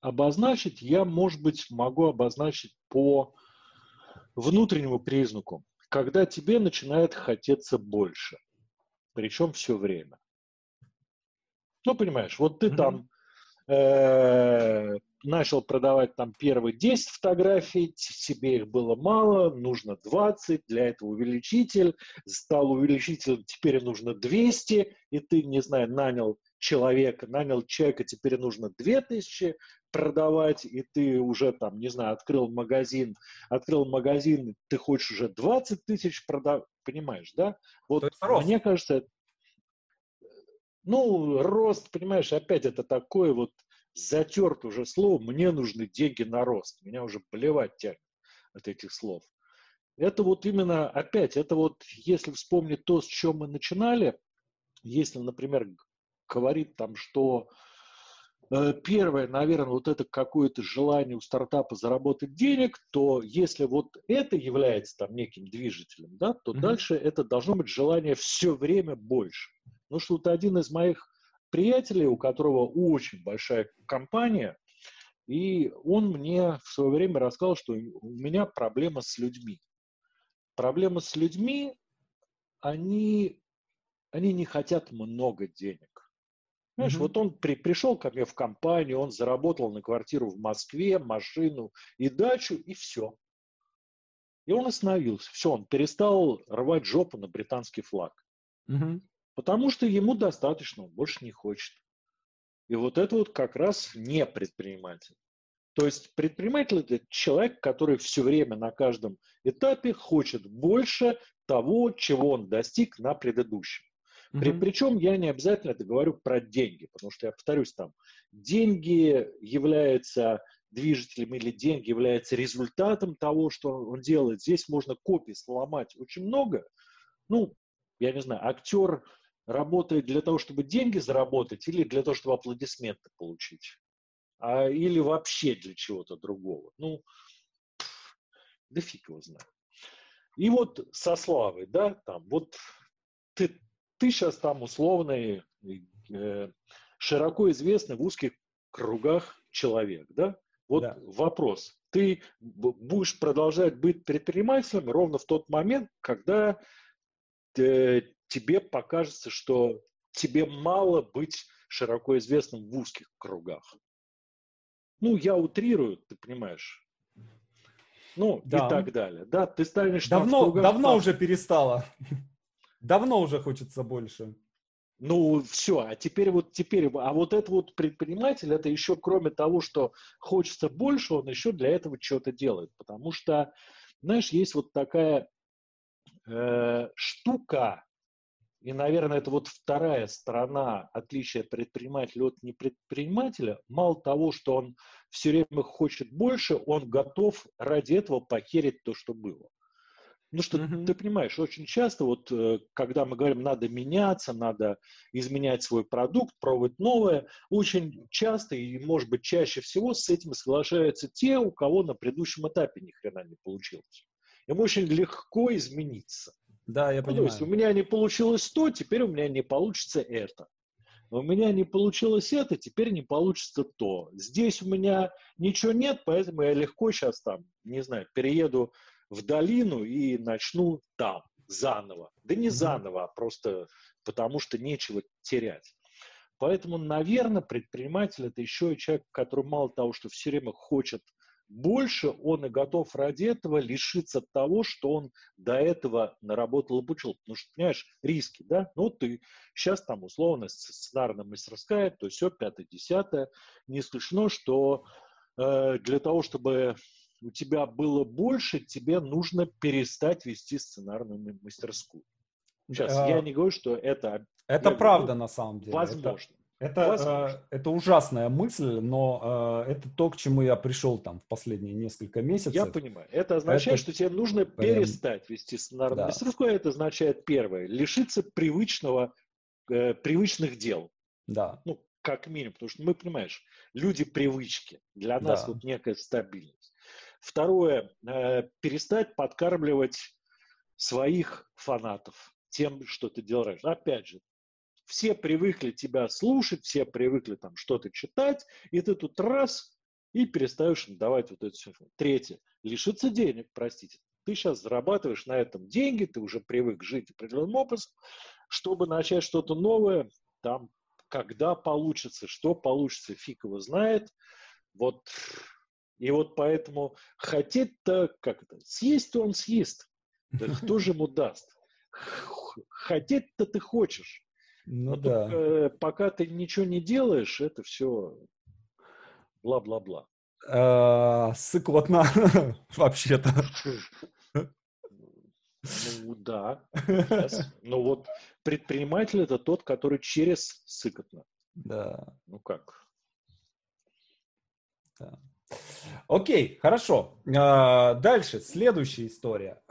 обозначить. Я, может быть, могу обозначить по внутреннему признаку, когда тебе начинает хотеться больше, причем все время. Ну, понимаешь, вот ты mm-hmm. там э, начал продавать там первые 10 фотографий, себе их было мало, нужно 20, для этого увеличитель, стал увеличителем, теперь нужно 200, и ты, не знаю, нанял человека, нанял человека, теперь нужно 2000 продавать, и ты уже там, не знаю, открыл магазин, открыл магазин, ты хочешь уже 20 тысяч продавать, понимаешь, да? Вот мне кажется, ну, рост, понимаешь, опять это такое вот затерт уже слово «мне нужны деньги на рост». Меня уже блевать тянет от этих слов. Это вот именно, опять, это вот, если вспомнить то, с чем мы начинали, если, например, говорит там, что э, первое, наверное, вот это какое-то желание у стартапа заработать денег, то если вот это является там неким движителем, да, то mm-hmm. дальше это должно быть желание все время больше. Ну что вот один из моих приятеля, у которого очень большая компания, и он мне в свое время рассказал, что у меня проблема с людьми. Проблема с людьми, они, они не хотят много денег. Знаешь, mm-hmm. вот он при, пришел ко мне в компанию, он заработал на квартиру в Москве, машину и дачу, и все. И он остановился. Все, он перестал рвать жопу на британский флаг. Mm-hmm. Потому что ему достаточно, он больше не хочет. И вот это вот как раз не предприниматель. То есть предприниматель – это человек, который все время на каждом этапе хочет больше того, чего он достиг на предыдущем. Mm-hmm. При, причем я не обязательно это говорю про деньги, потому что я повторюсь там, деньги являются движителем или деньги являются результатом того, что он делает. Здесь можно копии сломать очень много. Ну, я не знаю, актер работает для того, чтобы деньги заработать или для того, чтобы аплодисменты получить? А, или вообще для чего-то другого? Ну, да фиг его знает. И вот со славой, да, там, вот ты, ты сейчас там условный, э, широко известный в узких кругах человек, да? Вот да. вопрос. Ты будешь продолжать быть предпринимателем ровно в тот момент, когда э, тебе покажется, что тебе мало быть широко известным в узких кругах. Ну, я утрирую, ты понимаешь. Ну, да. и так далее. Да, ты станешь давно, кругах, давно там... уже перестала. Давно уже хочется больше. Ну, все, а теперь вот теперь, а вот это вот предприниматель, это еще кроме того, что хочется больше, он еще для этого что-то делает. Потому что, знаешь, есть вот такая э, штука, и, наверное, это вот вторая сторона отличия предпринимателя от непредпринимателя. Мало того, что он все время хочет больше, он готов ради этого похерить то, что было. Ну что, mm-hmm. ты понимаешь, очень часто вот, э, когда мы говорим, надо меняться, надо изменять свой продукт, пробовать новое, очень часто и, может быть, чаще всего с этим соглашаются те, у кого на предыдущем этапе ни хрена не получилось. Им очень легко измениться. Да, я ну, понимаю. То есть у меня не получилось то, теперь у меня не получится это. У меня не получилось это, теперь не получится то. Здесь у меня ничего нет, поэтому я легко сейчас там, не знаю, перееду в долину и начну там заново. Да не заново, а просто потому что нечего терять. Поэтому, наверное, предприниматель это еще и человек, который мало того, что все время хочет больше он и готов ради этого лишиться того, что он до этого наработал и получил. Потому что, понимаешь, риски, да? Ну, ты сейчас там условно сценарная мастерская, то все, пятое, десятое. Не исключено, что э, для того, чтобы у тебя было больше, тебе нужно перестать вести сценарную мастерскую. Сейчас, а... я не говорю, что это... Это правда говорю, на самом деле. Возможно. Это, э, это ужасная мысль, но э, это то, к чему я пришел там в последние несколько месяцев. Я понимаю. Это означает, это... что тебе нужно прям... перестать вести сценарную да. мастерскую. Это означает первое. Лишиться привычного, э, привычных дел. Да. Ну, как минимум. Потому что мы, понимаешь, люди привычки. Для нас да. вот некая стабильность. Второе. Э, перестать подкармливать своих фанатов тем, что ты делаешь. Опять же, все привыкли тебя слушать, все привыкли там что-то читать, и ты тут раз и перестаешь им давать вот это все. Третье. Лишиться денег, простите. Ты сейчас зарабатываешь на этом деньги, ты уже привык жить определенным образом. Чтобы начать что-то новое, там, когда получится, что получится, фиг его знает. Вот. И вот поэтому хотеть-то, как это, съесть-то он съест. Да кто же ему даст? Хотеть-то ты хочешь. Ну Но да. Только, э, пока ты ничего не делаешь, это все бла-бла-бла. А, сыкотно, вообще-то. Ну да. Ну вот предприниматель это тот, который через сыкотно. Да. Ну как? Да. Окей, хорошо. А, дальше, следующая история.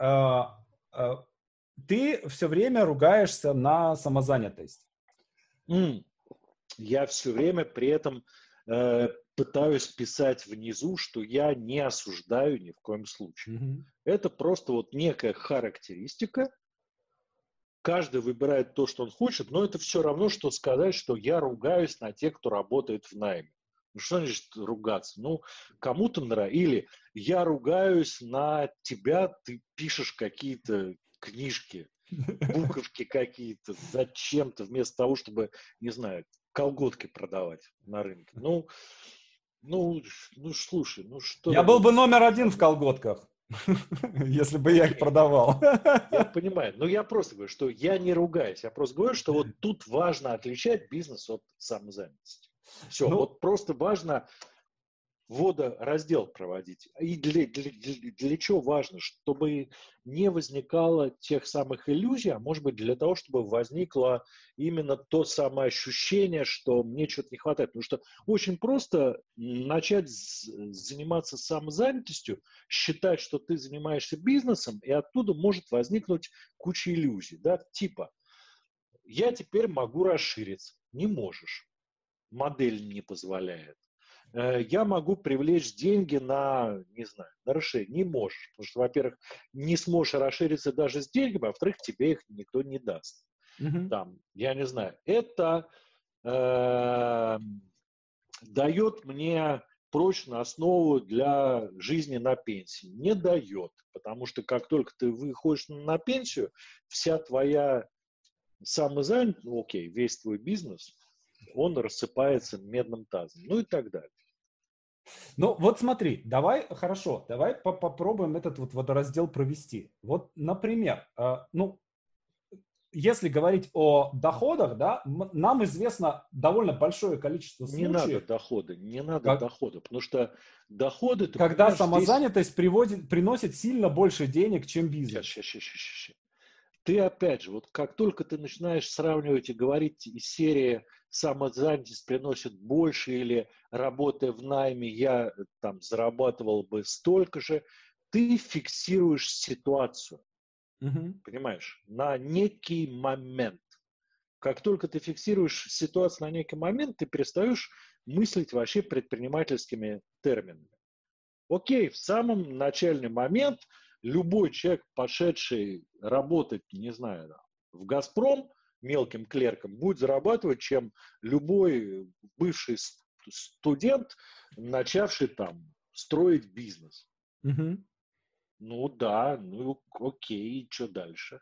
Ты все время ругаешься на самозанятость. Mm. Я все время при этом э, пытаюсь писать внизу, что я не осуждаю ни в коем случае. Mm-hmm. Это просто вот некая характеристика. Каждый выбирает то, что он хочет, но это все равно, что сказать, что я ругаюсь на тех, кто работает в найме. Ну, что значит ругаться? Ну, кому-то нравится. Или я ругаюсь на тебя, ты пишешь какие-то книжки. буковки какие-то зачем-то, вместо того, чтобы, не знаю, колготки продавать на рынке. Ну, ну, ну, слушай, ну что... Я был бы номер один в колготках, если бы я их продавал. Я понимаю, но я просто говорю, что я не ругаюсь, я просто говорю, что вот тут важно отличать бизнес от самозанятости. Все, ну, вот просто важно водораздел проводить. И для, для, для, чего важно? Чтобы не возникало тех самых иллюзий, а может быть для того, чтобы возникло именно то самое ощущение, что мне что-то не хватает. Потому что очень просто начать заниматься самозанятостью, считать, что ты занимаешься бизнесом, и оттуда может возникнуть куча иллюзий. Да? Типа, я теперь могу расшириться. Не можешь. Модель не позволяет я могу привлечь деньги на, не знаю, на расширение. Не можешь. Потому что, во-первых, не сможешь расшириться даже с деньгами, а во-вторых, тебе их никто не даст. Mm-hmm. Там, я не знаю. Это э, дает мне прочную основу для жизни на пенсии. Не дает. Потому что как только ты выходишь на пенсию, вся твоя самозанятость, ну окей, весь твой бизнес, он рассыпается медным тазом. Ну и так далее. Ну, вот смотри, давай, хорошо, давай по попробуем этот вот водораздел провести. Вот, например, э, ну, если говорить о доходах, да, нам известно довольно большое количество случаев. Не надо доходы, не надо как, дохода, потому что доходы... Когда самозанятость здесь... приводит, приносит сильно больше денег, чем бизнес. Сейчас, сейчас, сейчас, сейчас. Ты опять же, вот как только ты начинаешь сравнивать и говорить из серии самозанятость приносит больше или работая в найме я э, там зарабатывал бы столько же, ты фиксируешь ситуацию, угу. понимаешь, на некий момент. Как только ты фиксируешь ситуацию на некий момент, ты перестаешь мыслить вообще предпринимательскими терминами. Окей, в самом начальный момент любой человек, пошедший работать, не знаю, в «Газпром», мелким клерком будет зарабатывать, чем любой бывший студент, начавший там строить бизнес. Угу. Ну да, ну окей, что дальше?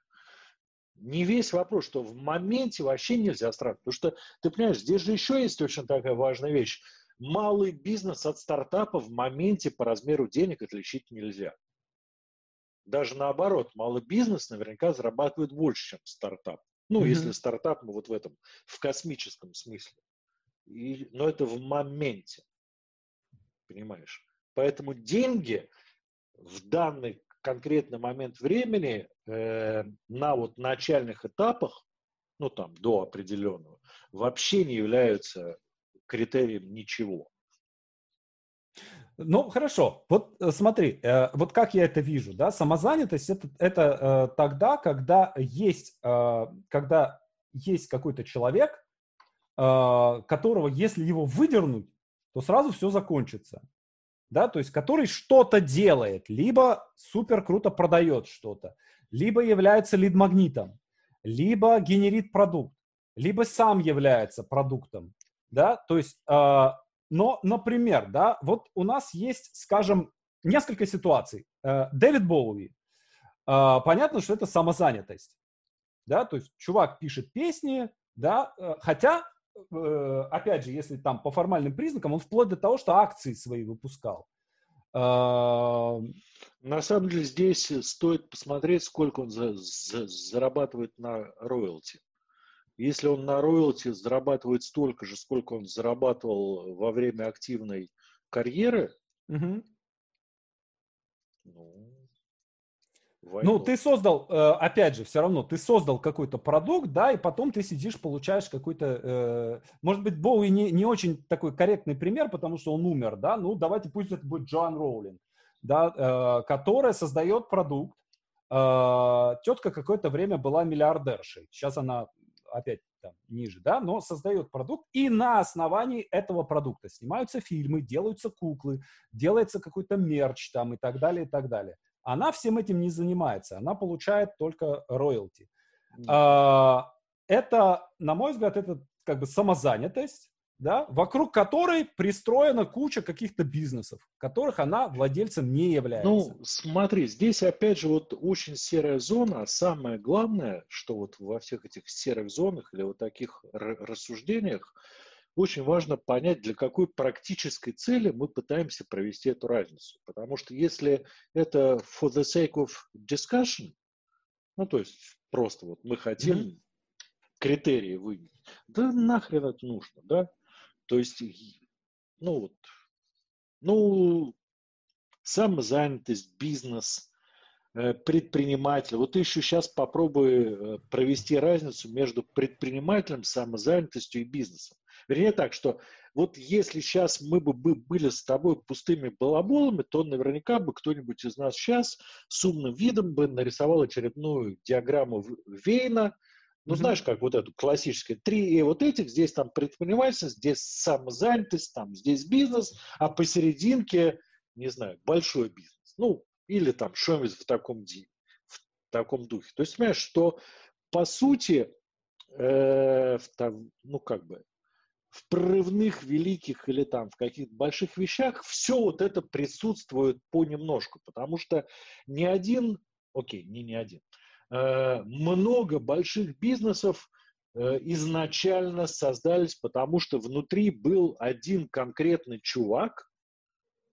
Не весь вопрос, что в моменте вообще нельзя стартовать. Потому что, ты понимаешь, здесь же еще есть очень такая важная вещь. Малый бизнес от стартапа в моменте по размеру денег отличить нельзя. Даже наоборот, малый бизнес наверняка зарабатывает больше, чем стартап. Ну, mm-hmm. если стартап, ну вот в этом, в космическом смысле. И, но это в моменте, понимаешь? Поэтому деньги в данный конкретный момент времени э, на вот начальных этапах, ну там до определенного, вообще не являются критерием ничего. Ну, хорошо. Вот э, смотри, э, вот как я это вижу, да, самозанятость это, это э, тогда, когда есть, когда есть какой-то человек, которого, если его выдернуть, то сразу все закончится. Да, то есть который что-то делает, либо супер круто продает что-то, либо является лид-магнитом, либо генерит продукт, либо сам является продуктом. Да, то есть но, например, да, вот у нас есть, скажем, несколько ситуаций. Э, Дэвид Боуи. Э, понятно, что это самозанятость. Да, то есть чувак пишет песни, да, э, хотя, опять же, если там по формальным признакам, он вплоть до того, что акции свои выпускал. На самом деле здесь стоит посмотреть, сколько он за, за, зарабатывает на роялти. Если он на роялти зарабатывает столько же, сколько он зарабатывал во время активной карьеры, угу. ну, ну, ты создал, э, опять же, все равно, ты создал какой-то продукт, да, и потом ты сидишь, получаешь какой-то, э, может быть, Боуи не, не очень такой корректный пример, потому что он умер, да, ну, давайте пусть это будет Джоан Роулинг, да, э, которая создает продукт, тетка какое-то время была миллиардершей. Сейчас она опять там ниже, да, но создает продукт, и на основании этого продукта снимаются фильмы, делаются куклы, делается какой-то мерч там и так далее, и так далее. Она всем этим не занимается, она получает только роялти. Mm. Это, на мой взгляд, это как бы самозанятость, да, вокруг которой пристроена куча каких-то бизнесов, которых она владельцем не является. Ну, смотри, здесь опять же вот очень серая зона, а самое главное, что вот во всех этих серых зонах или вот таких рассуждениях, очень важно понять, для какой практической цели мы пытаемся провести эту разницу. Потому что если это for the sake of discussion, ну, то есть просто вот мы хотим mm-hmm. критерии вынести, да нахрен это нужно, да? То есть, ну вот, ну, самозанятость, бизнес, э, предприниматель. Вот ты еще сейчас попробуй э, провести разницу между предпринимателем, самозанятостью и бизнесом. Вернее так, что вот если сейчас мы бы были с тобой пустыми балаболами, то наверняка бы кто-нибудь из нас сейчас с умным видом бы нарисовал очередную диаграмму Вейна, ну, mm-hmm. знаешь, как вот эту классическую, три вот этих, здесь там предпринимательство, здесь самозанятость, там здесь бизнес, а посерединке, не знаю, большой бизнес. Ну, или там что-нибудь в таком, в таком духе. То есть, понимаешь, что по сути, э, в, ну, как бы, в прорывных великих или там в каких-то больших вещах все вот это присутствует понемножку, потому что ни один, окей, не ни один, много больших бизнесов э, изначально создались, потому что внутри был один конкретный чувак,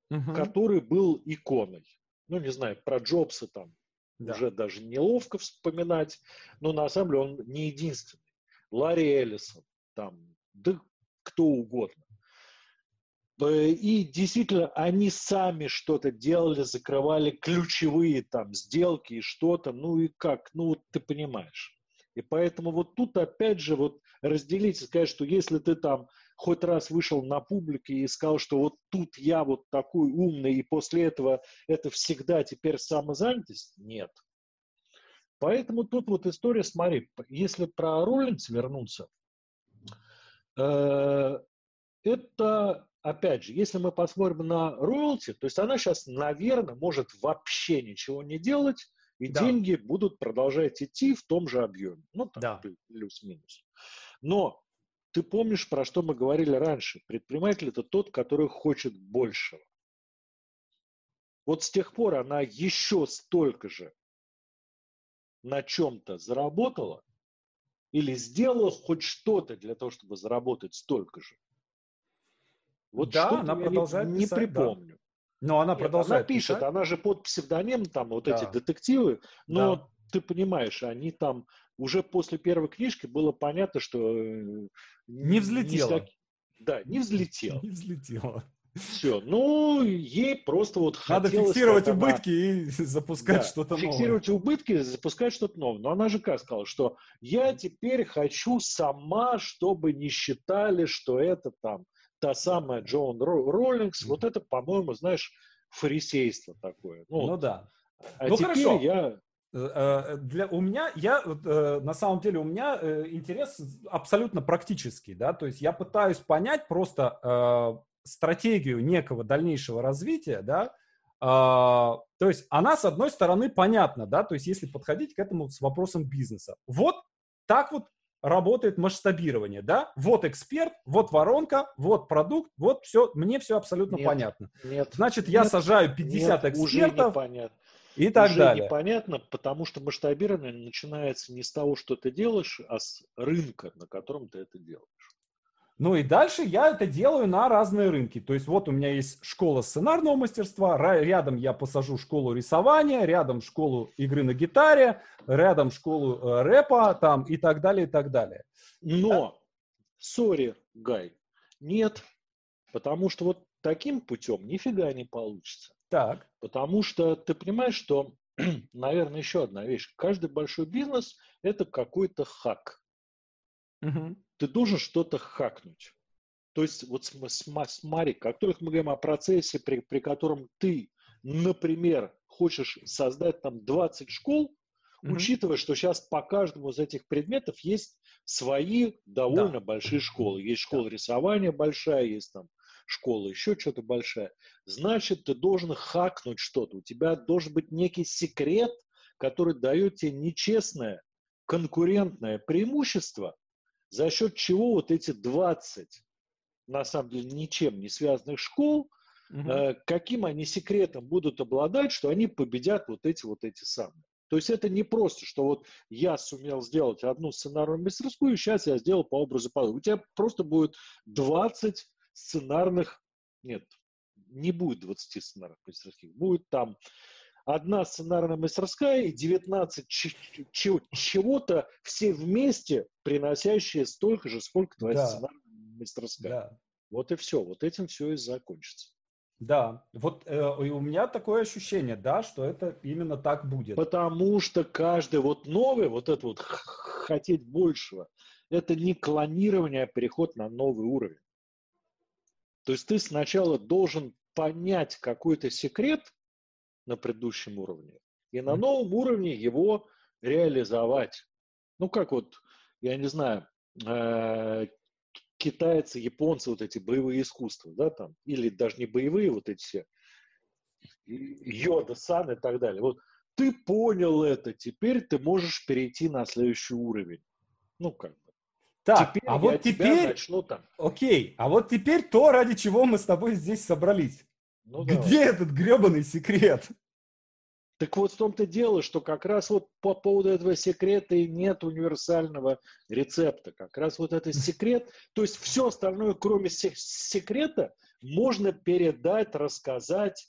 угу. который был иконой. Ну, не знаю, про Джобса там да. уже даже неловко вспоминать, но на самом деле он не единственный. Ларри Эллисон, там, да кто угодно. Э, и действительно, они сами что-то делали, закрывали ключевые там сделки и что-то, ну и как, ну вот ты понимаешь. И поэтому вот тут опять же вот разделить и сказать, что если ты там хоть раз вышел на публике и сказал, что вот тут я вот такой умный, и после этого это всегда теперь самозанятость, нет. Поэтому тут вот история, смотри, если про Роллинс вернуться, Э, это, опять же, если мы посмотрим на роялти, то есть она сейчас, наверное, может вообще ничего не делать, и да. деньги будут продолжать идти в том же объеме. Ну, там, да. плюс-минус. Но ты помнишь, про что мы говорили раньше? Предприниматель – это тот, который хочет большего. Вот с тех пор она еще столько же на чем-то заработала, или сделала хоть что-то для того, чтобы заработать столько же? Вот да, она продолжает не, писать, не припомню. Да. Но она Нет, продолжает Она пишет, писать. она же под псевдоним, там вот да. эти детективы, но да. ты понимаешь, они там уже после первой книжки было понятно, что... Э, не взлетело. Не, да, не взлетело. Не взлетело. Все. Ну, ей просто вот Надо фиксировать убытки и запускать да, что-то новое. Фиксировать убытки запускать что-то новое. Но она же как сказала, что я теперь хочу сама, чтобы не считали, что это там та самая Джон Роллингс. Вот это, по-моему, знаешь, фарисейство такое. Ну, ну да. А ну хорошо. я э, э, для у меня я э, на самом деле у меня интерес абсолютно практический, да, то есть я пытаюсь понять просто стратегию некого дальнейшего развития, да, а, то есть она, с одной стороны, понятна, да, то есть если подходить к этому с вопросом бизнеса. Вот так вот работает масштабирование, да, вот эксперт, вот воронка, вот продукт, вот все, мне все абсолютно нет, понятно. Нет, Значит, я сажаю 50 нет, экспертов. Уже непонятно. И так уже далее. непонятно, потому что масштабирование начинается не с того, что ты делаешь, а с рынка, на котором ты это делаешь. Ну и дальше я это делаю на разные рынки. То есть вот у меня есть школа сценарного мастерства, рядом я посажу школу рисования, рядом школу игры на гитаре, рядом школу э, рэпа там и так далее, и так далее. Но, сори, Гай, нет, потому что вот таким путем нифига не получится. Так. Потому что ты понимаешь, что, наверное, еще одна вещь. Каждый большой бизнес – это какой-то хак. Угу ты должен что-то хакнуть. То есть вот смотри, как только мы говорим о процессе, при, при котором ты, например, хочешь создать там 20 школ, mm-hmm. учитывая, что сейчас по каждому из этих предметов есть свои довольно да. большие школы. Есть школа да. рисования большая, есть там школа еще что-то большая. Значит, ты должен хакнуть что-то. У тебя должен быть некий секрет, который дает тебе нечестное конкурентное преимущество, за счет чего вот эти 20 на самом деле, ничем не связанных школ, угу. э, каким они секретом будут обладать, что они победят вот эти вот эти самые. То есть это не просто, что вот я сумел сделать одну сценарную мастерскую, сейчас я сделал по образу подобию. У тебя просто будет 20 сценарных, нет, не будет 20 сценарных мастерских, будет там одна сценарная мастерская и 19 чего-то все вместе, приносящие столько же, сколько твоя да. сценарная мастерская. Да. Вот и все. Вот этим все и закончится. Да, вот э, у меня такое ощущение, да, что это именно так будет. Потому что каждый вот новый, вот это вот хотеть большего, это не клонирование, а переход на новый уровень. То есть ты сначала должен понять какой-то секрет на предыдущем уровне и на новом уровне его реализовать. Ну, как вот, я не знаю, э, китайцы, японцы, вот эти боевые искусства, да, там, или даже не боевые, вот эти все, Йода, Сан и так далее. Вот ты понял это, теперь ты можешь перейти на следующий уровень. Ну, как бы. Так, теперь а вот теперь... начну там. Окей, а вот теперь то, ради чего мы с тобой здесь собрались. Ну, Где давай. этот гребаный секрет? Так вот в том-то дело, что как раз вот по поводу этого секрета и нет универсального рецепта. Как раз вот этот секрет, то есть все остальное, кроме секрета, можно передать, рассказать,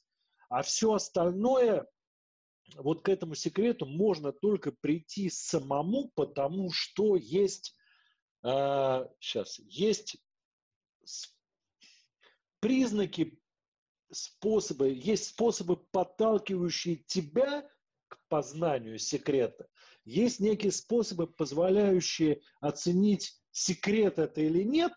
а все остальное, вот к этому секрету можно только прийти самому, потому что есть, э, сейчас, есть признаки способы, есть способы, подталкивающие тебя к познанию секрета. Есть некие способы, позволяющие оценить, секрет это или нет,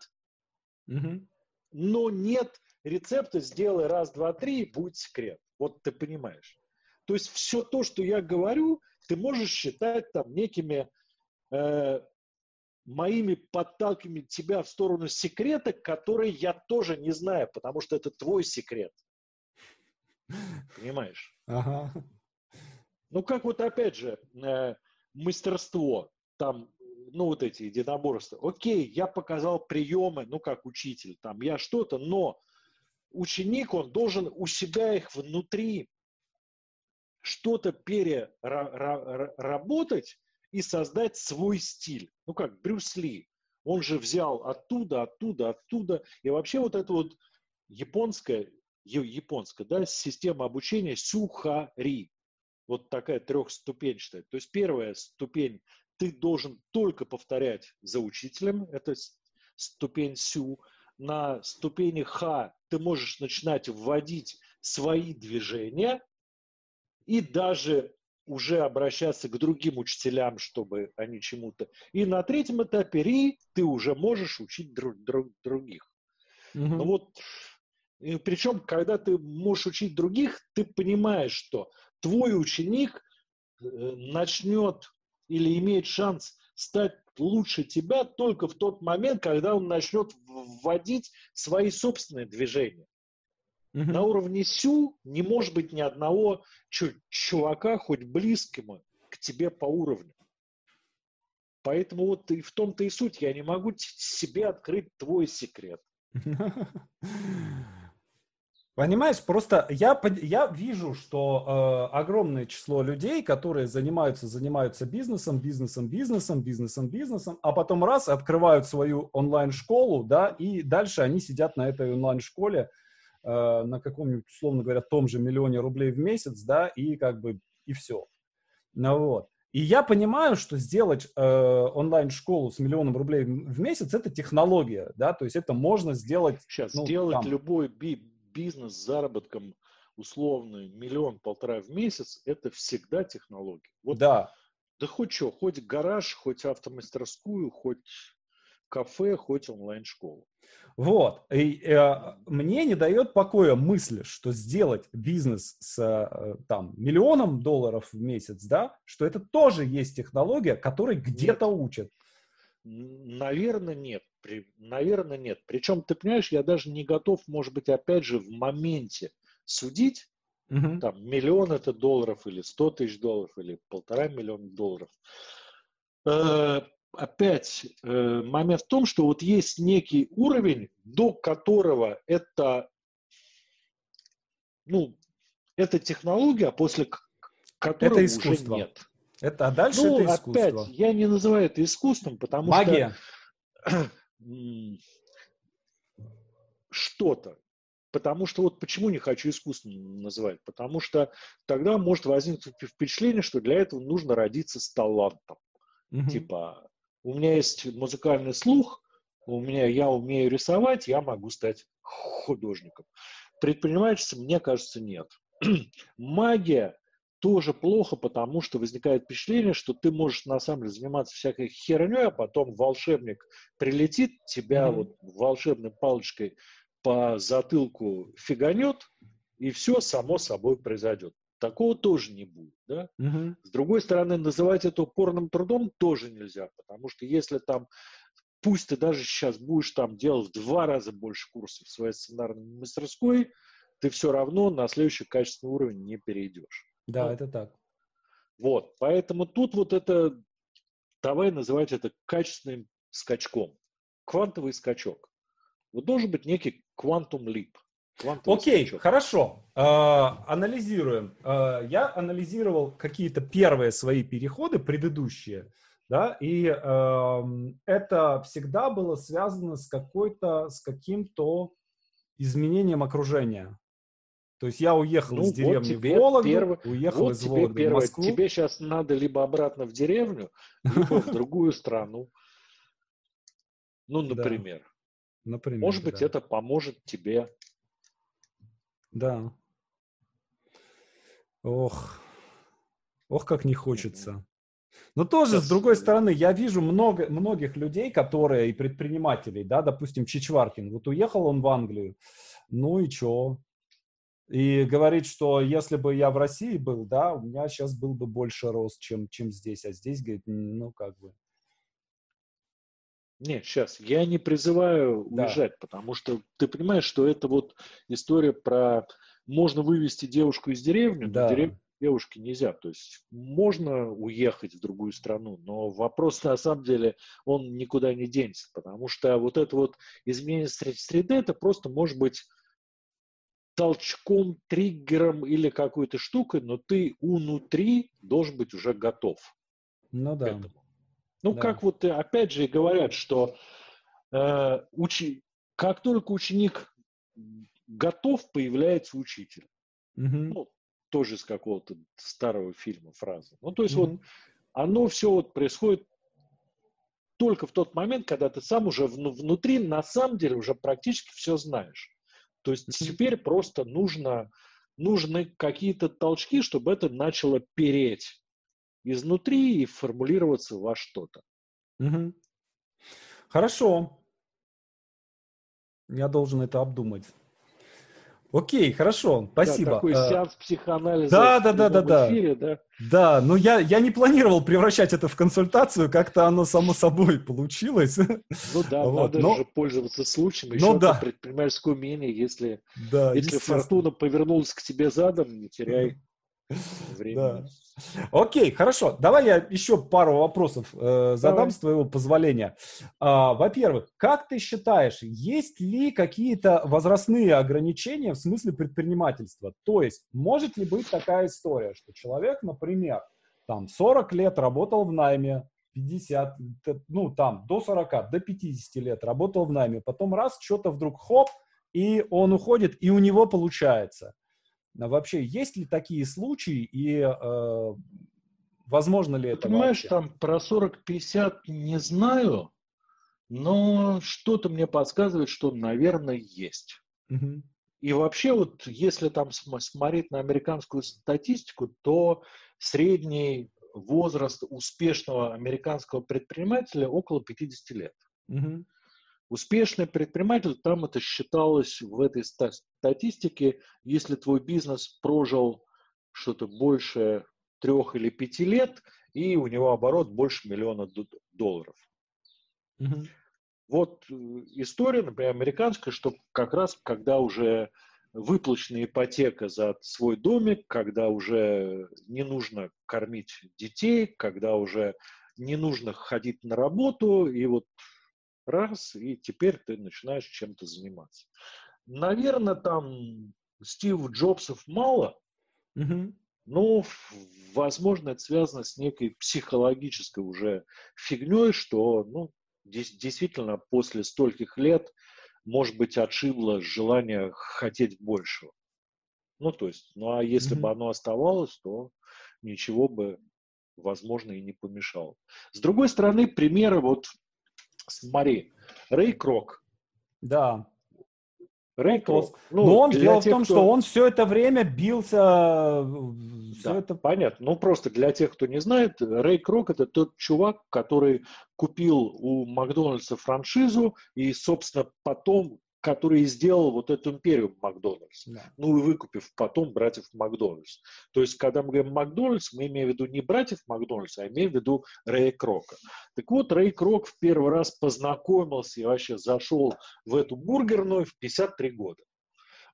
угу. но нет рецепта «сделай раз, два, три, будет секрет». Вот ты понимаешь. То есть все то, что я говорю, ты можешь считать там некими э, моими подталкиваниями тебя в сторону секрета, который я тоже не знаю, потому что это твой секрет. Понимаешь? Ага. Ну, как вот опять же, э, мастерство, там, ну, вот эти единоборства. Окей, я показал приемы, ну, как учитель, там, я что-то, но ученик, он должен у себя их внутри что-то переработать и создать свой стиль. Ну, как Брюс Ли. Он же взял оттуда, оттуда, оттуда. И вообще вот это вот японская японская, да, система обучения сюхари. Вот такая трехступенчатая. То есть первая ступень ты должен только повторять за учителем, это ступень сю. На ступени ха ты можешь начинать вводить свои движения и даже уже обращаться к другим учителям, чтобы они чему-то. И на третьем этапе ри ты уже можешь учить друг, друг, других. Угу. Ну вот и причем, когда ты можешь учить других, ты понимаешь, что твой ученик э, начнет или имеет шанс стать лучше тебя только в тот момент, когда он начнет вводить свои собственные движения. Угу. На уровне сю не может быть ни одного чувака, хоть близкого к тебе по уровню. Поэтому вот и в том-то и суть. Я не могу себе открыть твой секрет. Понимаешь, просто я, я вижу, что э, огромное число людей, которые занимаются, занимаются бизнесом, бизнесом, бизнесом, бизнесом, бизнесом, а потом раз открывают свою онлайн-школу, да, и дальше они сидят на этой онлайн-школе э, на каком-нибудь, условно говоря, том же миллионе рублей в месяц, да, и как бы, и все. Ну вот. И я понимаю, что сделать э, онлайн-школу с миллионом рублей в месяц – это технология, да, то есть это можно сделать… Сейчас, ну, сделать там, любой би бизнес с заработком условный миллион-полтора в месяц, это всегда технология. Вот, да. Да хоть что, хоть гараж, хоть автомастерскую, хоть кафе, хоть онлайн-школу. Вот. И, э, мне не дает покоя мысль, что сделать бизнес с э, там, миллионом долларов в месяц, да, что это тоже есть технология, которой где-то учат. Наверное, нет. При, наверное, нет. Причем, ты понимаешь, я даже не готов, может быть, опять же, в моменте судить, угу. там, миллион это долларов, или сто тысяч долларов, или полтора миллиона долларов. Э, опять э, момент в том, что вот есть некий уровень, до которого это, ну, это технология, а после которого это искусство. уже нет. Это, а дальше ну, это искусство. опять, я не называю это искусством, потому Магия. что... Что-то. Потому что вот почему не хочу искусством называть? Потому что тогда может возникнуть впечатление, что для этого нужно родиться с талантом. Угу. Типа, у меня есть музыкальный слух, у меня я умею рисовать, я могу стать художником. Предпринимательством, мне кажется, нет. Магия тоже плохо, потому что возникает впечатление, что ты можешь на самом деле заниматься всякой херней, а потом волшебник прилетит, тебя mm-hmm. вот волшебной палочкой по затылку фиганет, и все само собой произойдет. Такого тоже не будет. Да? Угу. С другой стороны, называть это упорным трудом тоже нельзя, потому что если там, пусть ты даже сейчас будешь там делать в два раза больше курсов в своей сценарной мастерской, ты все равно на следующий качественный уровень не перейдешь. Да, ну, это так. Вот, поэтому тут вот это, давай называть это качественным скачком. Квантовый скачок. Вот должен быть некий квантум лип. Окей, okay, хорошо. Э, анализируем. Э, я анализировал какие-то первые свои переходы, предыдущие, да, и э, это всегда было связано с какой-то, с каким-то изменением окружения. То есть я уехал ну, из деревни вот в Вологду, первый, уехал вот из Вологды первое, в Москву. Тебе сейчас надо либо обратно в деревню, либо в другую страну. Ну, например. Например, Может быть, это поможет тебе да. Ох. Ох, как не хочется. Но тоже, Сейчас... с другой стороны, я вижу много, многих людей, которые, и предпринимателей, да, допустим, Чичваркин, вот уехал он в Англию, ну и чё? И говорит, что если бы я в России был, да, у меня сейчас был бы больше рост, чем, чем здесь, а здесь, говорит, ну, как бы. Нет, сейчас, я не призываю да. уезжать, потому что ты понимаешь, что это вот история про можно вывести девушку из деревни, да. но деревню девушке нельзя. То есть можно уехать в другую страну, но вопрос на самом деле, он никуда не денется, потому что вот это вот изменение среды, это просто может быть толчком, триггером или какой-то штукой, но ты внутри должен быть уже готов. Ну да. К этому. Ну, да. как вот опять же говорят, что э, учи, как только ученик готов, появляется учитель. Угу. Ну, тоже из какого-то старого фильма фраза. Ну, то есть угу. вот оно все вот происходит только в тот момент, когда ты сам уже внутри, на самом деле, уже практически все знаешь. То есть теперь просто нужно, нужны какие-то толчки, чтобы это начало переть изнутри и формулироваться во что-то. Угу. Хорошо. Я должен это обдумать. Окей, хорошо, спасибо. Да, такой а, сеанс психоанализа да, да, да, да, да. эфире, да? Да, но я, я не планировал превращать это в консультацию, как-то оно само собой получилось. Ну да, вот, надо но... же пользоваться случаем, еще ну, да. предпринимательское умение, если, да, если фортуна повернулась к тебе задом, не теряй времени. Да. Окей, хорошо. Давай я еще пару вопросов э, задам Давай. с твоего позволения. А, во-первых, как ты считаешь, есть ли какие-то возрастные ограничения в смысле предпринимательства? То есть, может ли быть такая история, что человек, например, там 40 лет работал в найме, 50, ну там до 40, до 50 лет работал в найме, потом раз, что-то вдруг хоп, и он уходит, и у него получается. А вообще, есть ли такие случаи и э, возможно ли это Понимаешь, вообще? там про 40-50 не знаю, но что-то мне подсказывает, что, наверное, есть. Угу. И вообще, вот если там смотреть на американскую статистику, то средний возраст успешного американского предпринимателя около 50 лет. Угу. Успешный предприниматель, там это считалось в этой статистике, если твой бизнес прожил что-то больше трех или пяти лет, и у него оборот больше миллиона долларов. Угу. Вот э, история, например, американская, что как раз когда уже выплачена ипотека за свой домик, когда уже не нужно кормить детей, когда уже не нужно ходить на работу, и вот раз, и теперь ты начинаешь чем-то заниматься. Наверное, там Стив Джобсов мало, угу. но, возможно, это связано с некой психологической уже фигней, что, ну, действительно, после стольких лет, может быть, отшибло желание хотеть большего. Ну, то есть, ну, а если mm-hmm. бы оно оставалось, то ничего бы, возможно, и не помешало. С другой стороны, примеры вот, смотри, Рэй Крок. Да. Рэй Крок. Ну, Но он дело тех, в том, кто... что он все это время бился. Все да, это понятно. Ну, просто для тех, кто не знает, Рэй Крок это тот чувак, который купил у Макдональдса франшизу и, собственно, потом который сделал вот эту империю Макдональдс. Да. Ну и выкупив потом братьев Макдональдс. То есть, когда мы говорим Макдональдс, мы имеем в виду не братьев Макдональдс, а имеем в виду Рэя Крока. Так вот, Рэй Крок в первый раз познакомился и вообще зашел в эту бургерную в 53 года.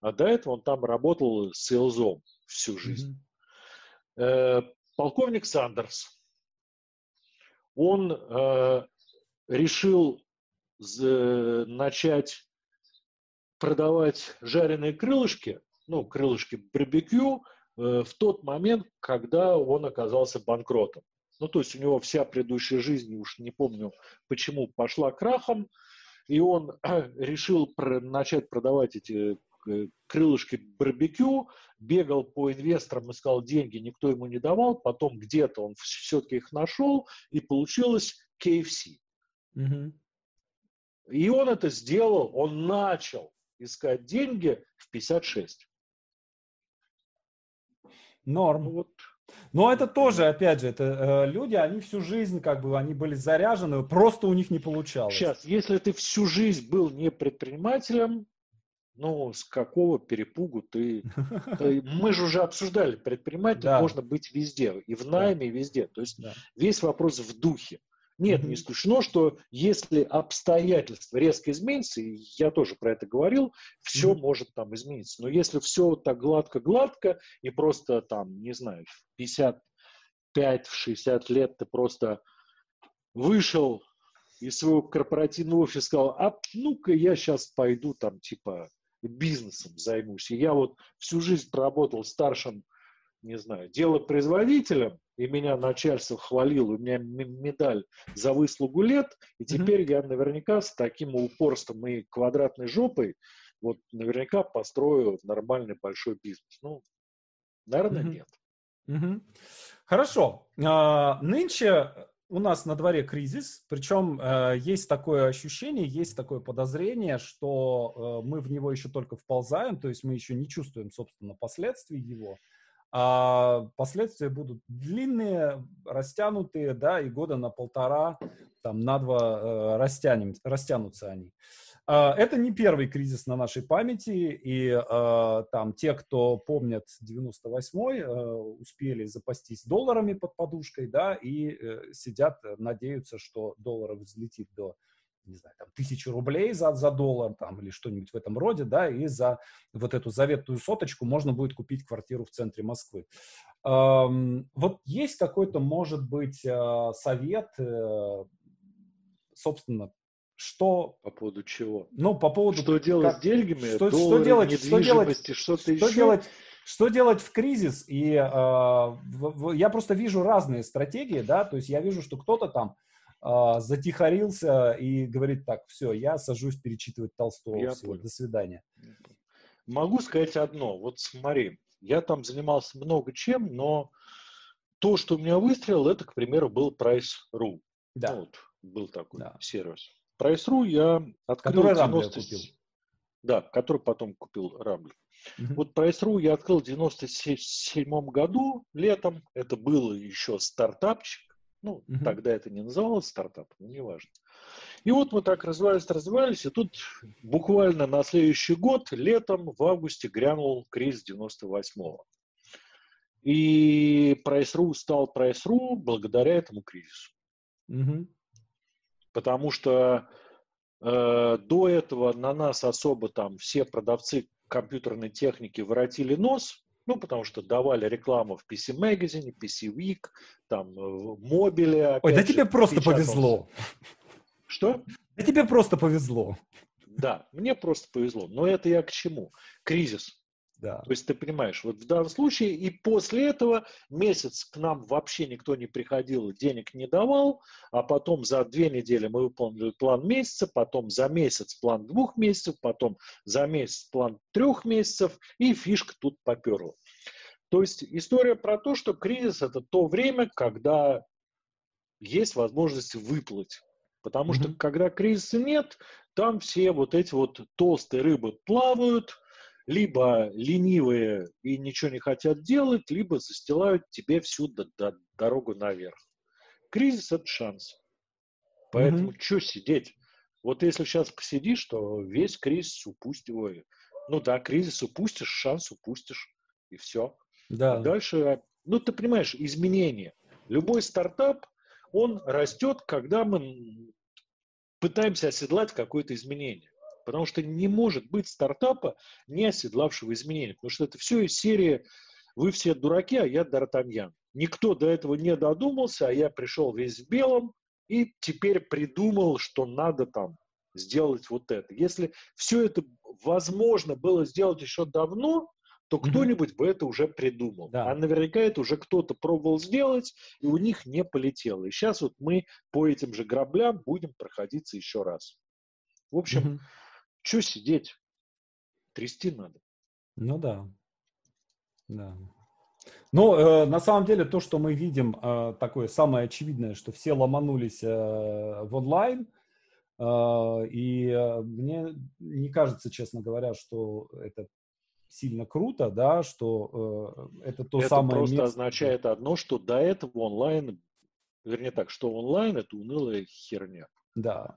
А до этого он там работал с Элзом всю жизнь. Mm-hmm. Э, полковник Сандерс. Он э, решил з- начать продавать жареные крылышки, ну, крылышки барбекю, э, в тот момент, когда он оказался банкротом. Ну, то есть у него вся предыдущая жизнь, уж не помню почему, пошла крахом, и он решил про, начать продавать эти э, крылышки барбекю, бегал по инвесторам, искал деньги, никто ему не давал, потом где-то он все-таки их нашел, и получилось KFC. Угу. И он это сделал, он начал искать деньги в 56. Норм. Ну, вот. Но это тоже, опять же, это э, люди, они всю жизнь как бы, они были заряжены, просто у них не получалось. Сейчас, если ты всю жизнь был не предпринимателем, ну, с какого перепугу ты... Мы же уже обсуждали, предпринимателем можно быть везде, и в найме, и везде. То есть весь вопрос в духе. Нет, не исключено, что если обстоятельства резко изменятся, и я тоже про это говорил, все mm-hmm. может там измениться. Но если все так гладко-гладко, и просто там, не знаю, в 55-60 лет ты просто вышел из своего корпоративного офиса и сказал, а ну-ка я сейчас пойду там типа бизнесом займусь. И я вот всю жизнь проработал старшим не знаю, дело производителем, и меня начальство хвалило, у меня медаль за выслугу лет, и теперь mm-hmm. я наверняка с таким упорством и квадратной жопой вот наверняка построю нормальный большой бизнес. Ну, наверное, mm-hmm. нет. Mm-hmm. Хорошо. А, нынче у нас на дворе кризис, причем э, есть такое ощущение, есть такое подозрение, что э, мы в него еще только вползаем, то есть мы еще не чувствуем, собственно, последствий его а последствия будут длинные, растянутые, да, и года на полтора, там, на два э, растянем, растянутся они. А, это не первый кризис на нашей памяти, и э, там те, кто помнят 98-й, э, успели запастись долларами под подушкой, да, и э, сидят, надеются, что доллар взлетит до не знаю, там, тысячу рублей за, за доллар там, или что-нибудь в этом роде, да, и за вот эту заветную соточку можно будет купить квартиру в центре Москвы. Эм, вот есть какой-то, может быть, э, совет, э, собственно, что... По поводу чего? Ну, по поводу... Что делать как, с деньгами, что, доллары, что делать, что делать, что-то что еще? Делать, что делать в кризис? И э, в, в, я просто вижу разные стратегии, да, то есть я вижу, что кто-то там а, затихарился и говорит так, все, я сажусь перечитывать Толстого, я всего, до свидания. Могу сказать одно, вот смотри, я там занимался много чем, но то, что у меня выстрелил, это, к примеру, был Price.ru. Да. Ну, вот, был такой да. сервис. Price.ru я открыл... Который 90... купил. Да, который потом купил Рамбль. Вот Price.ru я открыл в 97 году, летом. Это был еще стартапчик. Ну, угу. тогда это не называлось стартапом, но неважно. И вот мы так развивались, развивались, и тут буквально на следующий год, летом, в августе, грянул кризис 98-го. И Price.ru стал Price.ru благодаря этому кризису. Угу. Потому что э, до этого на нас особо там все продавцы компьютерной техники воротили нос, Ну, потому что давали рекламу в PC Magazine, PC Week, там, в мобиле. Ой, да тебе просто повезло. Что? Да тебе просто повезло. Да, мне просто повезло. Но это я к чему? Кризис. Да. То есть ты понимаешь, вот в данном случае и после этого месяц к нам вообще никто не приходил, денег не давал, а потом за две недели мы выполнили план месяца, потом за месяц план двух месяцев, потом за месяц план трех месяцев, и фишка тут поперла. То есть история про то, что кризис это то время, когда есть возможность выплыть. Потому mm-hmm. что когда кризиса нет, там все вот эти вот толстые рыбы плавают, либо ленивые и ничего не хотят делать, либо застилают тебе всю д- д- дорогу наверх. Кризис – это шанс. Поэтому mm-hmm. что сидеть? Вот если сейчас посидишь, то весь кризис упустишь. Ну да, кризис упустишь, шанс упустишь, и все. Да. А дальше, ну ты понимаешь, изменения. Любой стартап, он растет, когда мы пытаемся оседлать какое-то изменение. Потому что не может быть стартапа, не оседлавшего изменения. Потому что это все из серии «Вы все дураки, а я Д'Артаньян». Никто до этого не додумался, а я пришел весь в белом и теперь придумал, что надо там сделать вот это. Если все это возможно было сделать еще давно, то кто-нибудь бы это уже придумал. Да. А наверняка это уже кто-то пробовал сделать, и у них не полетело. И сейчас вот мы по этим же граблям будем проходиться еще раз. В общем, mm что сидеть? Трясти надо. Ну да. Да. Но э, на самом деле то, что мы видим, э, такое самое очевидное, что все ломанулись э, в онлайн, э, и э, мне не кажется, честно говоря, что это сильно круто, да, что э, это то это самое... Это просто место... означает одно, что до этого онлайн, вернее так, что онлайн это унылая херня. Да.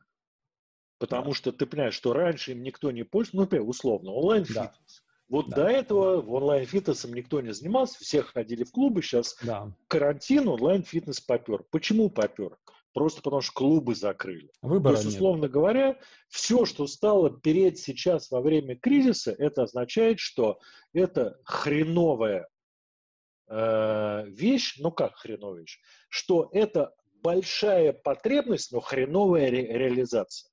Потому да. что ты понимаешь, что раньше им никто не пользовался, ну, условно, онлайн-фитнес. Да. Вот да. до этого в онлайн-фитнесом никто не занимался, все ходили в клубы, сейчас да. карантин, онлайн-фитнес попер. Почему попер? Просто потому что клубы закрыли. Выбора То есть, условно нет. говоря, все, что стало переть сейчас во время кризиса, это означает, что это хреновая э, вещь, ну как хреновая вещь, что это большая потребность, но хреновая ре- реализация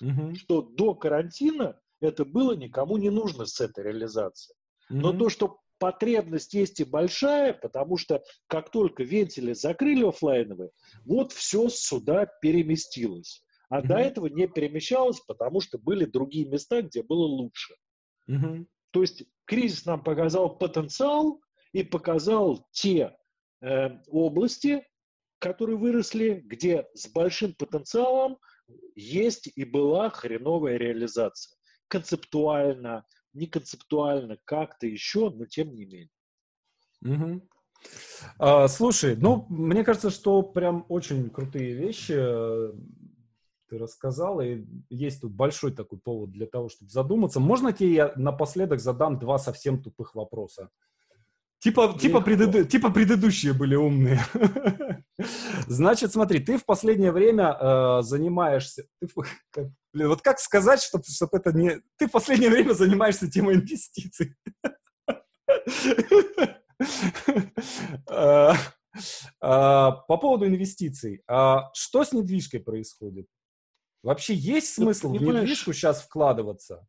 угу. что до карантина это было никому не нужно с этой реализацией. Угу. Но то, что потребность есть и большая, потому что как только вентили закрыли офлайновые, вот все сюда переместилось. А угу. до этого не перемещалось, потому что были другие места, где было лучше. Угу. То есть кризис нам показал потенциал и показал те э, области, которые выросли, где с большим потенциалом есть и была хреновая реализация. Концептуально, не концептуально, как-то еще, но тем не менее. Угу. А, слушай, ну, мне кажется, что прям очень крутые вещи э, ты рассказал, и есть тут большой такой повод для того, чтобы задуматься. Можно тебе я напоследок задам два совсем тупых вопроса? Типа, типа, преду... типа предыдущие были умные. Значит, смотри, ты в последнее время э, занимаешься... Ты, как, блин, вот как сказать, чтобы чтоб это не... Ты в последнее время занимаешься темой инвестиций. Э, э, по поводу инвестиций. А что с недвижкой происходит? Вообще есть смысл в недвижку сейчас вкладываться?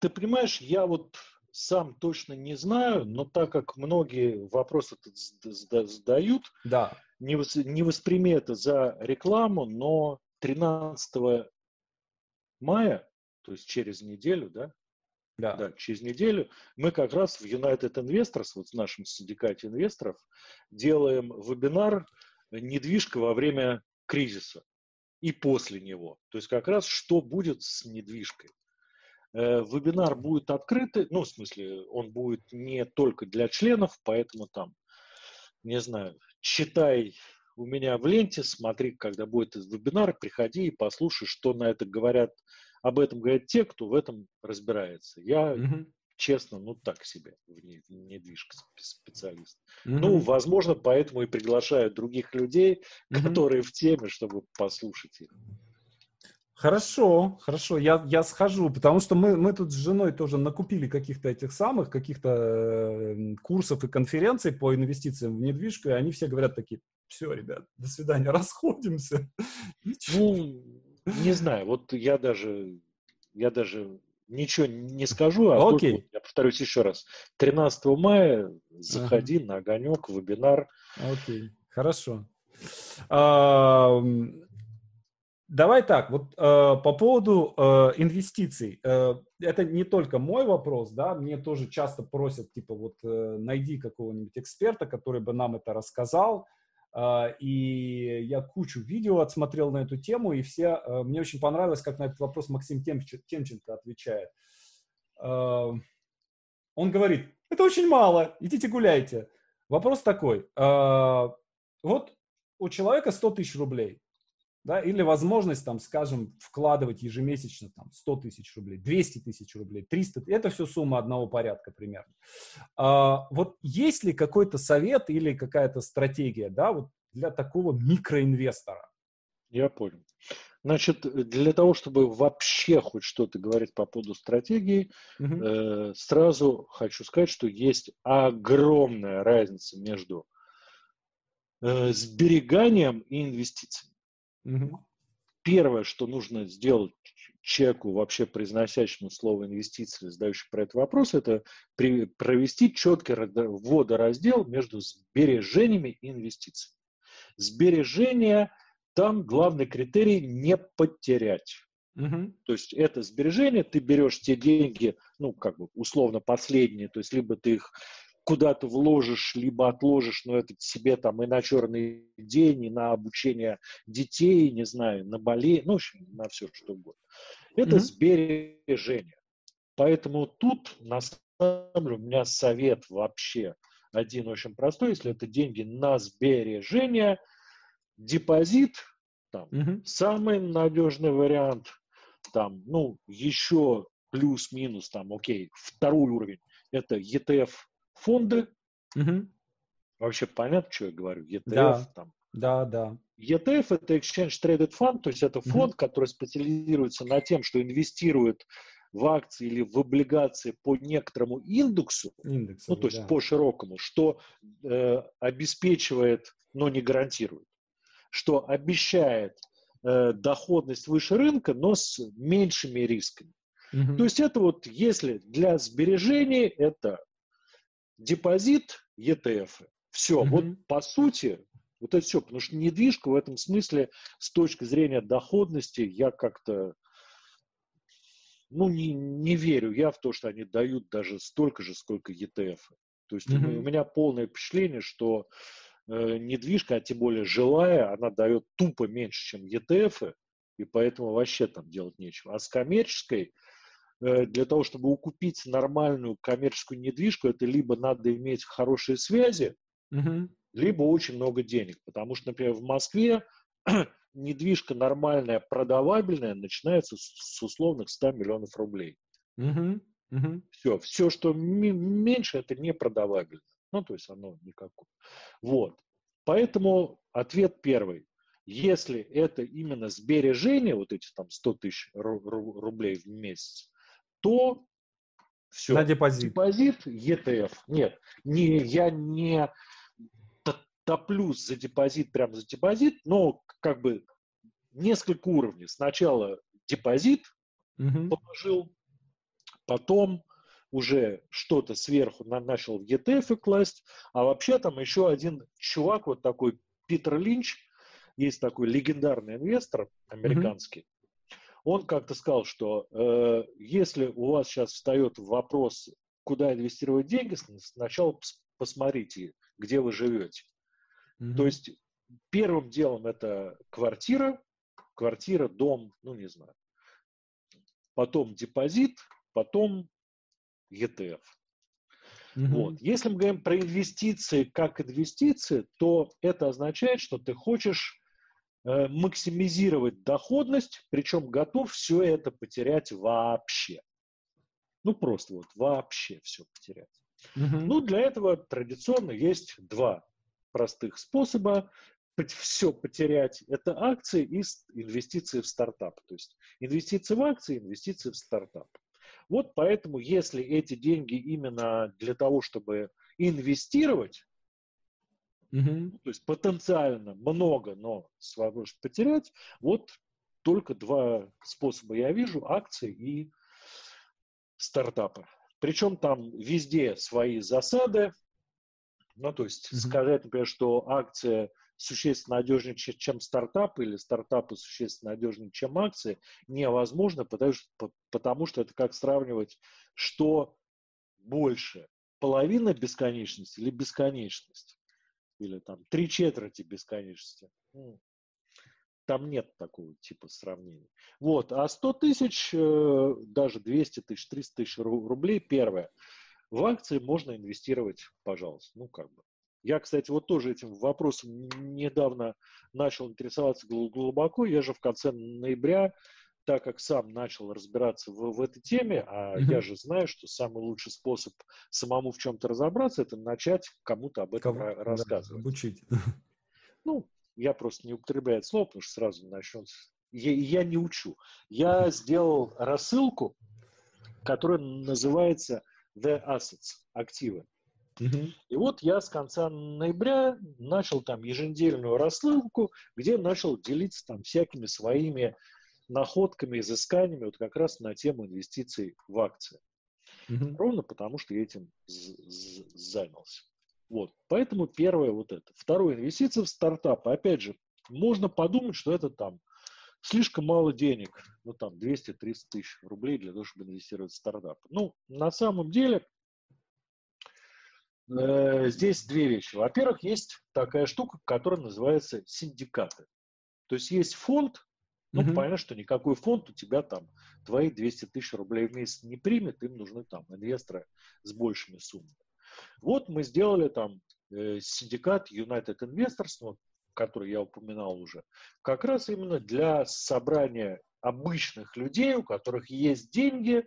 Ты понимаешь, я вот сам точно не знаю, но так как многие вопросы задают, да. не, не восприми это за рекламу, но 13 мая, то есть через неделю, да? Да. да, через неделю мы как раз в United Investors, вот в нашем синдикате инвесторов, делаем вебинар «Недвижка во время кризиса» и после него. То есть как раз что будет с недвижкой. Э, вебинар будет открытый, ну, в смысле, он будет не только для членов, поэтому там, не знаю, читай у меня в ленте, смотри, когда будет этот вебинар, приходи и послушай, что на это говорят, об этом говорят те, кто в этом разбирается. Я, угу. честно, ну так себе в недвижке специалист. Угу. Ну, возможно, поэтому и приглашают других людей, угу. которые в теме, чтобы послушать их. Хорошо, хорошо, я, я схожу, потому что мы, мы тут с женой тоже накупили каких-то этих самых, каких-то э, курсов и конференций по инвестициям в недвижку, и они все говорят такие, все, ребят, до свидания, расходимся. Ну, не знаю, вот я даже, я даже ничего не скажу, а Окей. Только, я повторюсь еще раз, 13 мая заходи ага. на огонек, вебинар. Окей, хорошо. А, давай так, вот э, по поводу э, инвестиций. Э, это не только мой вопрос, да, мне тоже часто просят, типа, вот э, найди какого-нибудь эксперта, который бы нам это рассказал. Uh, и я кучу видео отсмотрел на эту тему, и все... Uh, мне очень понравилось, как на этот вопрос Максим Темченко отвечает. Uh, он говорит, это очень мало, идите гуляйте. Вопрос такой. Вот у человека 100 тысяч рублей да, или возможность, там, скажем, вкладывать ежемесячно там, 100 тысяч рублей, 200 тысяч рублей, 300, это все сумма одного порядка примерно. А, вот есть ли какой-то совет или какая-то стратегия, да, вот для такого микроинвестора? Я понял. Значит, для того, чтобы вообще хоть что-то говорить по поводу стратегии, угу. э, сразу хочу сказать, что есть огромная разница между э, сбереганием и инвестициями. Угу. Первое, что нужно сделать человеку, вообще произносящему слово инвестиции, задающему про этот вопрос, это при, провести четкий водораздел между сбережениями и инвестициями. Сбережения, там главный критерий не потерять. Угу. То есть это сбережение, ты берешь те деньги, ну, как бы условно последние, то есть либо ты их куда-то вложишь, либо отложишь, но это себе там и на черный день, и на обучение детей, не знаю, на болезнь, ну, в общем, на все что угодно. Это mm-hmm. сбережение. Поэтому тут, на самом деле, у меня совет вообще один очень простой. Если это деньги на сбережение, депозит, там, mm-hmm. самый надежный вариант, там, ну, еще плюс-минус, там, окей, второй уровень, это ETF фонды. Угу. Вообще понятно, что я говорю? ETF да. там. Да, да. ETF это Exchange Traded Fund, то есть это фонд, угу. который специализируется на тем, что инвестирует в акции или в облигации по некоторому индексу, Индексу, ну то есть да. по широкому, что э, обеспечивает, но не гарантирует, что обещает э, доходность выше рынка, но с меньшими рисками. Угу. То есть это вот, если для сбережений это депозит, ETF. Все, mm-hmm. вот по сути, вот это все, потому что недвижка в этом смысле с точки зрения доходности я как-то ну, не, не верю я в то, что они дают даже столько же, сколько ETF. То есть mm-hmm. у меня полное впечатление, что э, недвижка, а тем более жилая, она дает тупо меньше, чем ETF, и поэтому вообще там делать нечего. А с коммерческой для того, чтобы укупить нормальную коммерческую недвижку, это либо надо иметь хорошие связи, угу. либо очень много денег. Потому что, например, в Москве недвижка нормальная, продавабельная, начинается с, условных 100 миллионов рублей. Угу. Угу. Все, все, что меньше, это не продавабельно. Ну, то есть оно никакое. Вот. Поэтому ответ первый. Если это именно сбережение, вот эти там 100 тысяч рублей в месяц, то все. На депозит. Депозит ETF. Нет, не, я не топлюсь за депозит, прям за депозит, но как бы несколько уровней. Сначала депозит угу. положил, потом уже что-то сверху на, начал в ETF класть, а вообще там еще один чувак, вот такой Питер Линч, есть такой легендарный инвестор американский, он как-то сказал, что э, если у вас сейчас встает вопрос, куда инвестировать деньги, сначала посмотрите, где вы живете. Mm-hmm. То есть первым делом это квартира, квартира, дом, ну не знаю. Потом депозит, потом ETF. Mm-hmm. Вот. Если мы говорим про инвестиции как инвестиции, то это означает, что ты хочешь максимизировать доходность, причем готов все это потерять вообще. Ну, просто вот вообще все потерять. Угу. Ну, для этого традиционно есть два простых способа. все потерять, это акции и инвестиции в стартап. То есть инвестиции в акции, инвестиции в стартап. Вот поэтому, если эти деньги именно для того, чтобы инвестировать, угу. то есть потенциально много, но с возможностью потерять, вот только два способа я вижу, акции и стартапы. Причем там везде свои засады. Ну, то есть mm-hmm. сказать, например, что акция существенно надежнее, чем стартап, или стартапы существенно надежнее, чем акции, невозможно, потому что, потому что это как сравнивать, что больше, половина бесконечности или бесконечность, или там три четверти бесконечности. Ну, там нет такого типа сравнения. Вот, а 100 тысяч, э, даже 200 тысяч, 300 тысяч рублей, первое, в акции можно инвестировать, пожалуйста, ну как бы. Я, кстати, вот тоже этим вопросом недавно начал интересоваться глубоко. Я же в конце ноября, так как сам начал разбираться в, в этой теме, а mm-hmm. я же знаю, что самый лучший способ самому в чем-то разобраться, это начать кому-то об этом Кого? рассказывать. Да, обучить. Ну, я просто не употребляю это слово, потому что сразу начнется. Я, я не учу. Я сделал рассылку, которая называется The Assets, активы. И вот я с конца ноября начал там еженедельную рассылку, где начал делиться там всякими своими находками, изысканиями вот как раз на тему инвестиций в акции. Угу. Ровно потому, что я этим занялся. Вот. Поэтому первое вот это. Второе, инвестиции в стартапы. Опять же, можно подумать, что это там слишком мало денег, ну там 200-300 тысяч рублей для того, чтобы инвестировать в стартапы. Ну, на самом деле, Э, здесь две вещи. Во-первых, есть такая штука, которая называется синдикаты. То есть есть фонд, ну, mm-hmm. понятно, что никакой фонд у тебя там твои 200 тысяч рублей в месяц не примет, им нужны там инвесторы с большими суммами. Вот мы сделали там э, синдикат United Investors, ну, который я упоминал уже, как раз именно для собрания обычных людей, у которых есть деньги,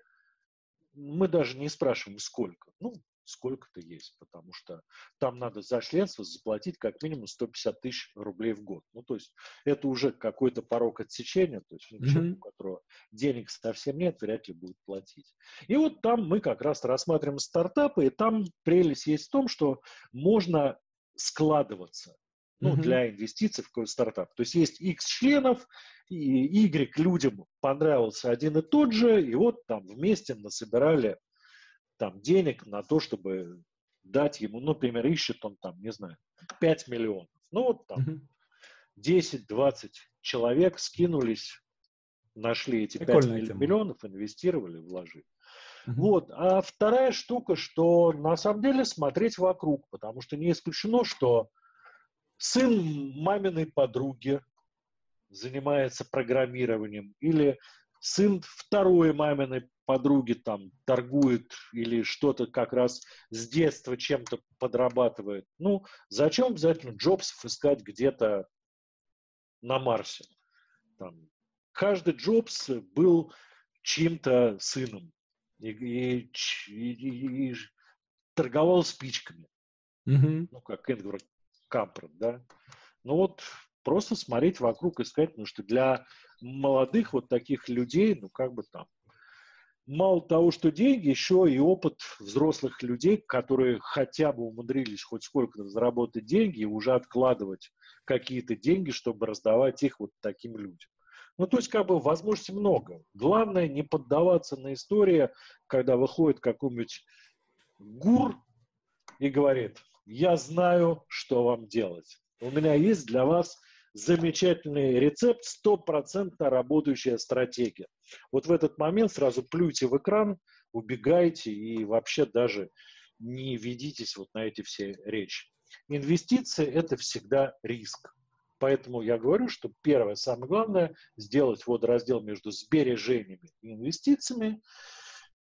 мы даже не спрашиваем, сколько. Ну, сколько-то есть, потому что там надо за членство заплатить как минимум 150 тысяч рублей в год. Ну, то есть это уже какой-то порог отсечения, то есть ну, mm-hmm. человек, у которого денег совсем нет, вряд ли будет платить. И вот там мы как раз рассматриваем стартапы, и там прелесть есть в том, что можно складываться ну, mm-hmm. для инвестиций в какой-то стартап. То есть есть X членов, и Y людям понравился один и тот же, и вот там вместе насобирали там денег на то, чтобы дать ему, ну, например, ищет он там, не знаю, 5 миллионов. Ну, вот там mm-hmm. 10-20 человек скинулись, нашли эти Прикольная 5 тема. миллионов, инвестировали, вложили. Mm-hmm. Вот. А вторая штука, что на самом деле смотреть вокруг, потому что не исключено, что сын маминой подруги занимается программированием или сын второй маминой подруги там торгует или что-то как раз с детства чем-то подрабатывает. Ну, зачем обязательно Джобсов искать где-то на Марсе? Там, каждый Джобс был чьим-то сыном и, и, и, и торговал спичками. Mm-hmm. Ну, как Эдвард Кампрат, да. Ну вот просто смотреть вокруг, искать, потому что для молодых вот таких людей, ну как бы там, мало того, что деньги, еще и опыт взрослых людей, которые хотя бы умудрились хоть сколько-то заработать деньги и уже откладывать какие-то деньги, чтобы раздавать их вот таким людям. Ну, то есть, как бы, возможностей много. Главное, не поддаваться на истории, когда выходит какой-нибудь гур и говорит, я знаю, что вам делать. У меня есть для вас замечательный рецепт, стопроцентно работающая стратегия. Вот в этот момент сразу плюйте в экран, убегайте и вообще даже не ведитесь вот на эти все речи. Инвестиции – это всегда риск. Поэтому я говорю, что первое, самое главное, сделать водораздел между сбережениями и инвестициями,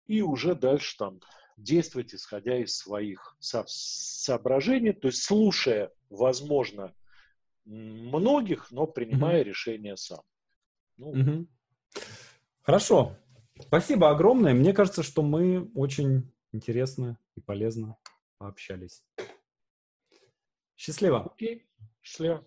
и уже дальше там действовать, исходя из своих со соображений, то есть слушая, возможно, многих, но принимая mm-hmm. решение сам. Ну, mm-hmm. Хорошо. Спасибо огромное. Мне кажется, что мы очень интересно и полезно пообщались. Счастливо. Окей. Счастливо.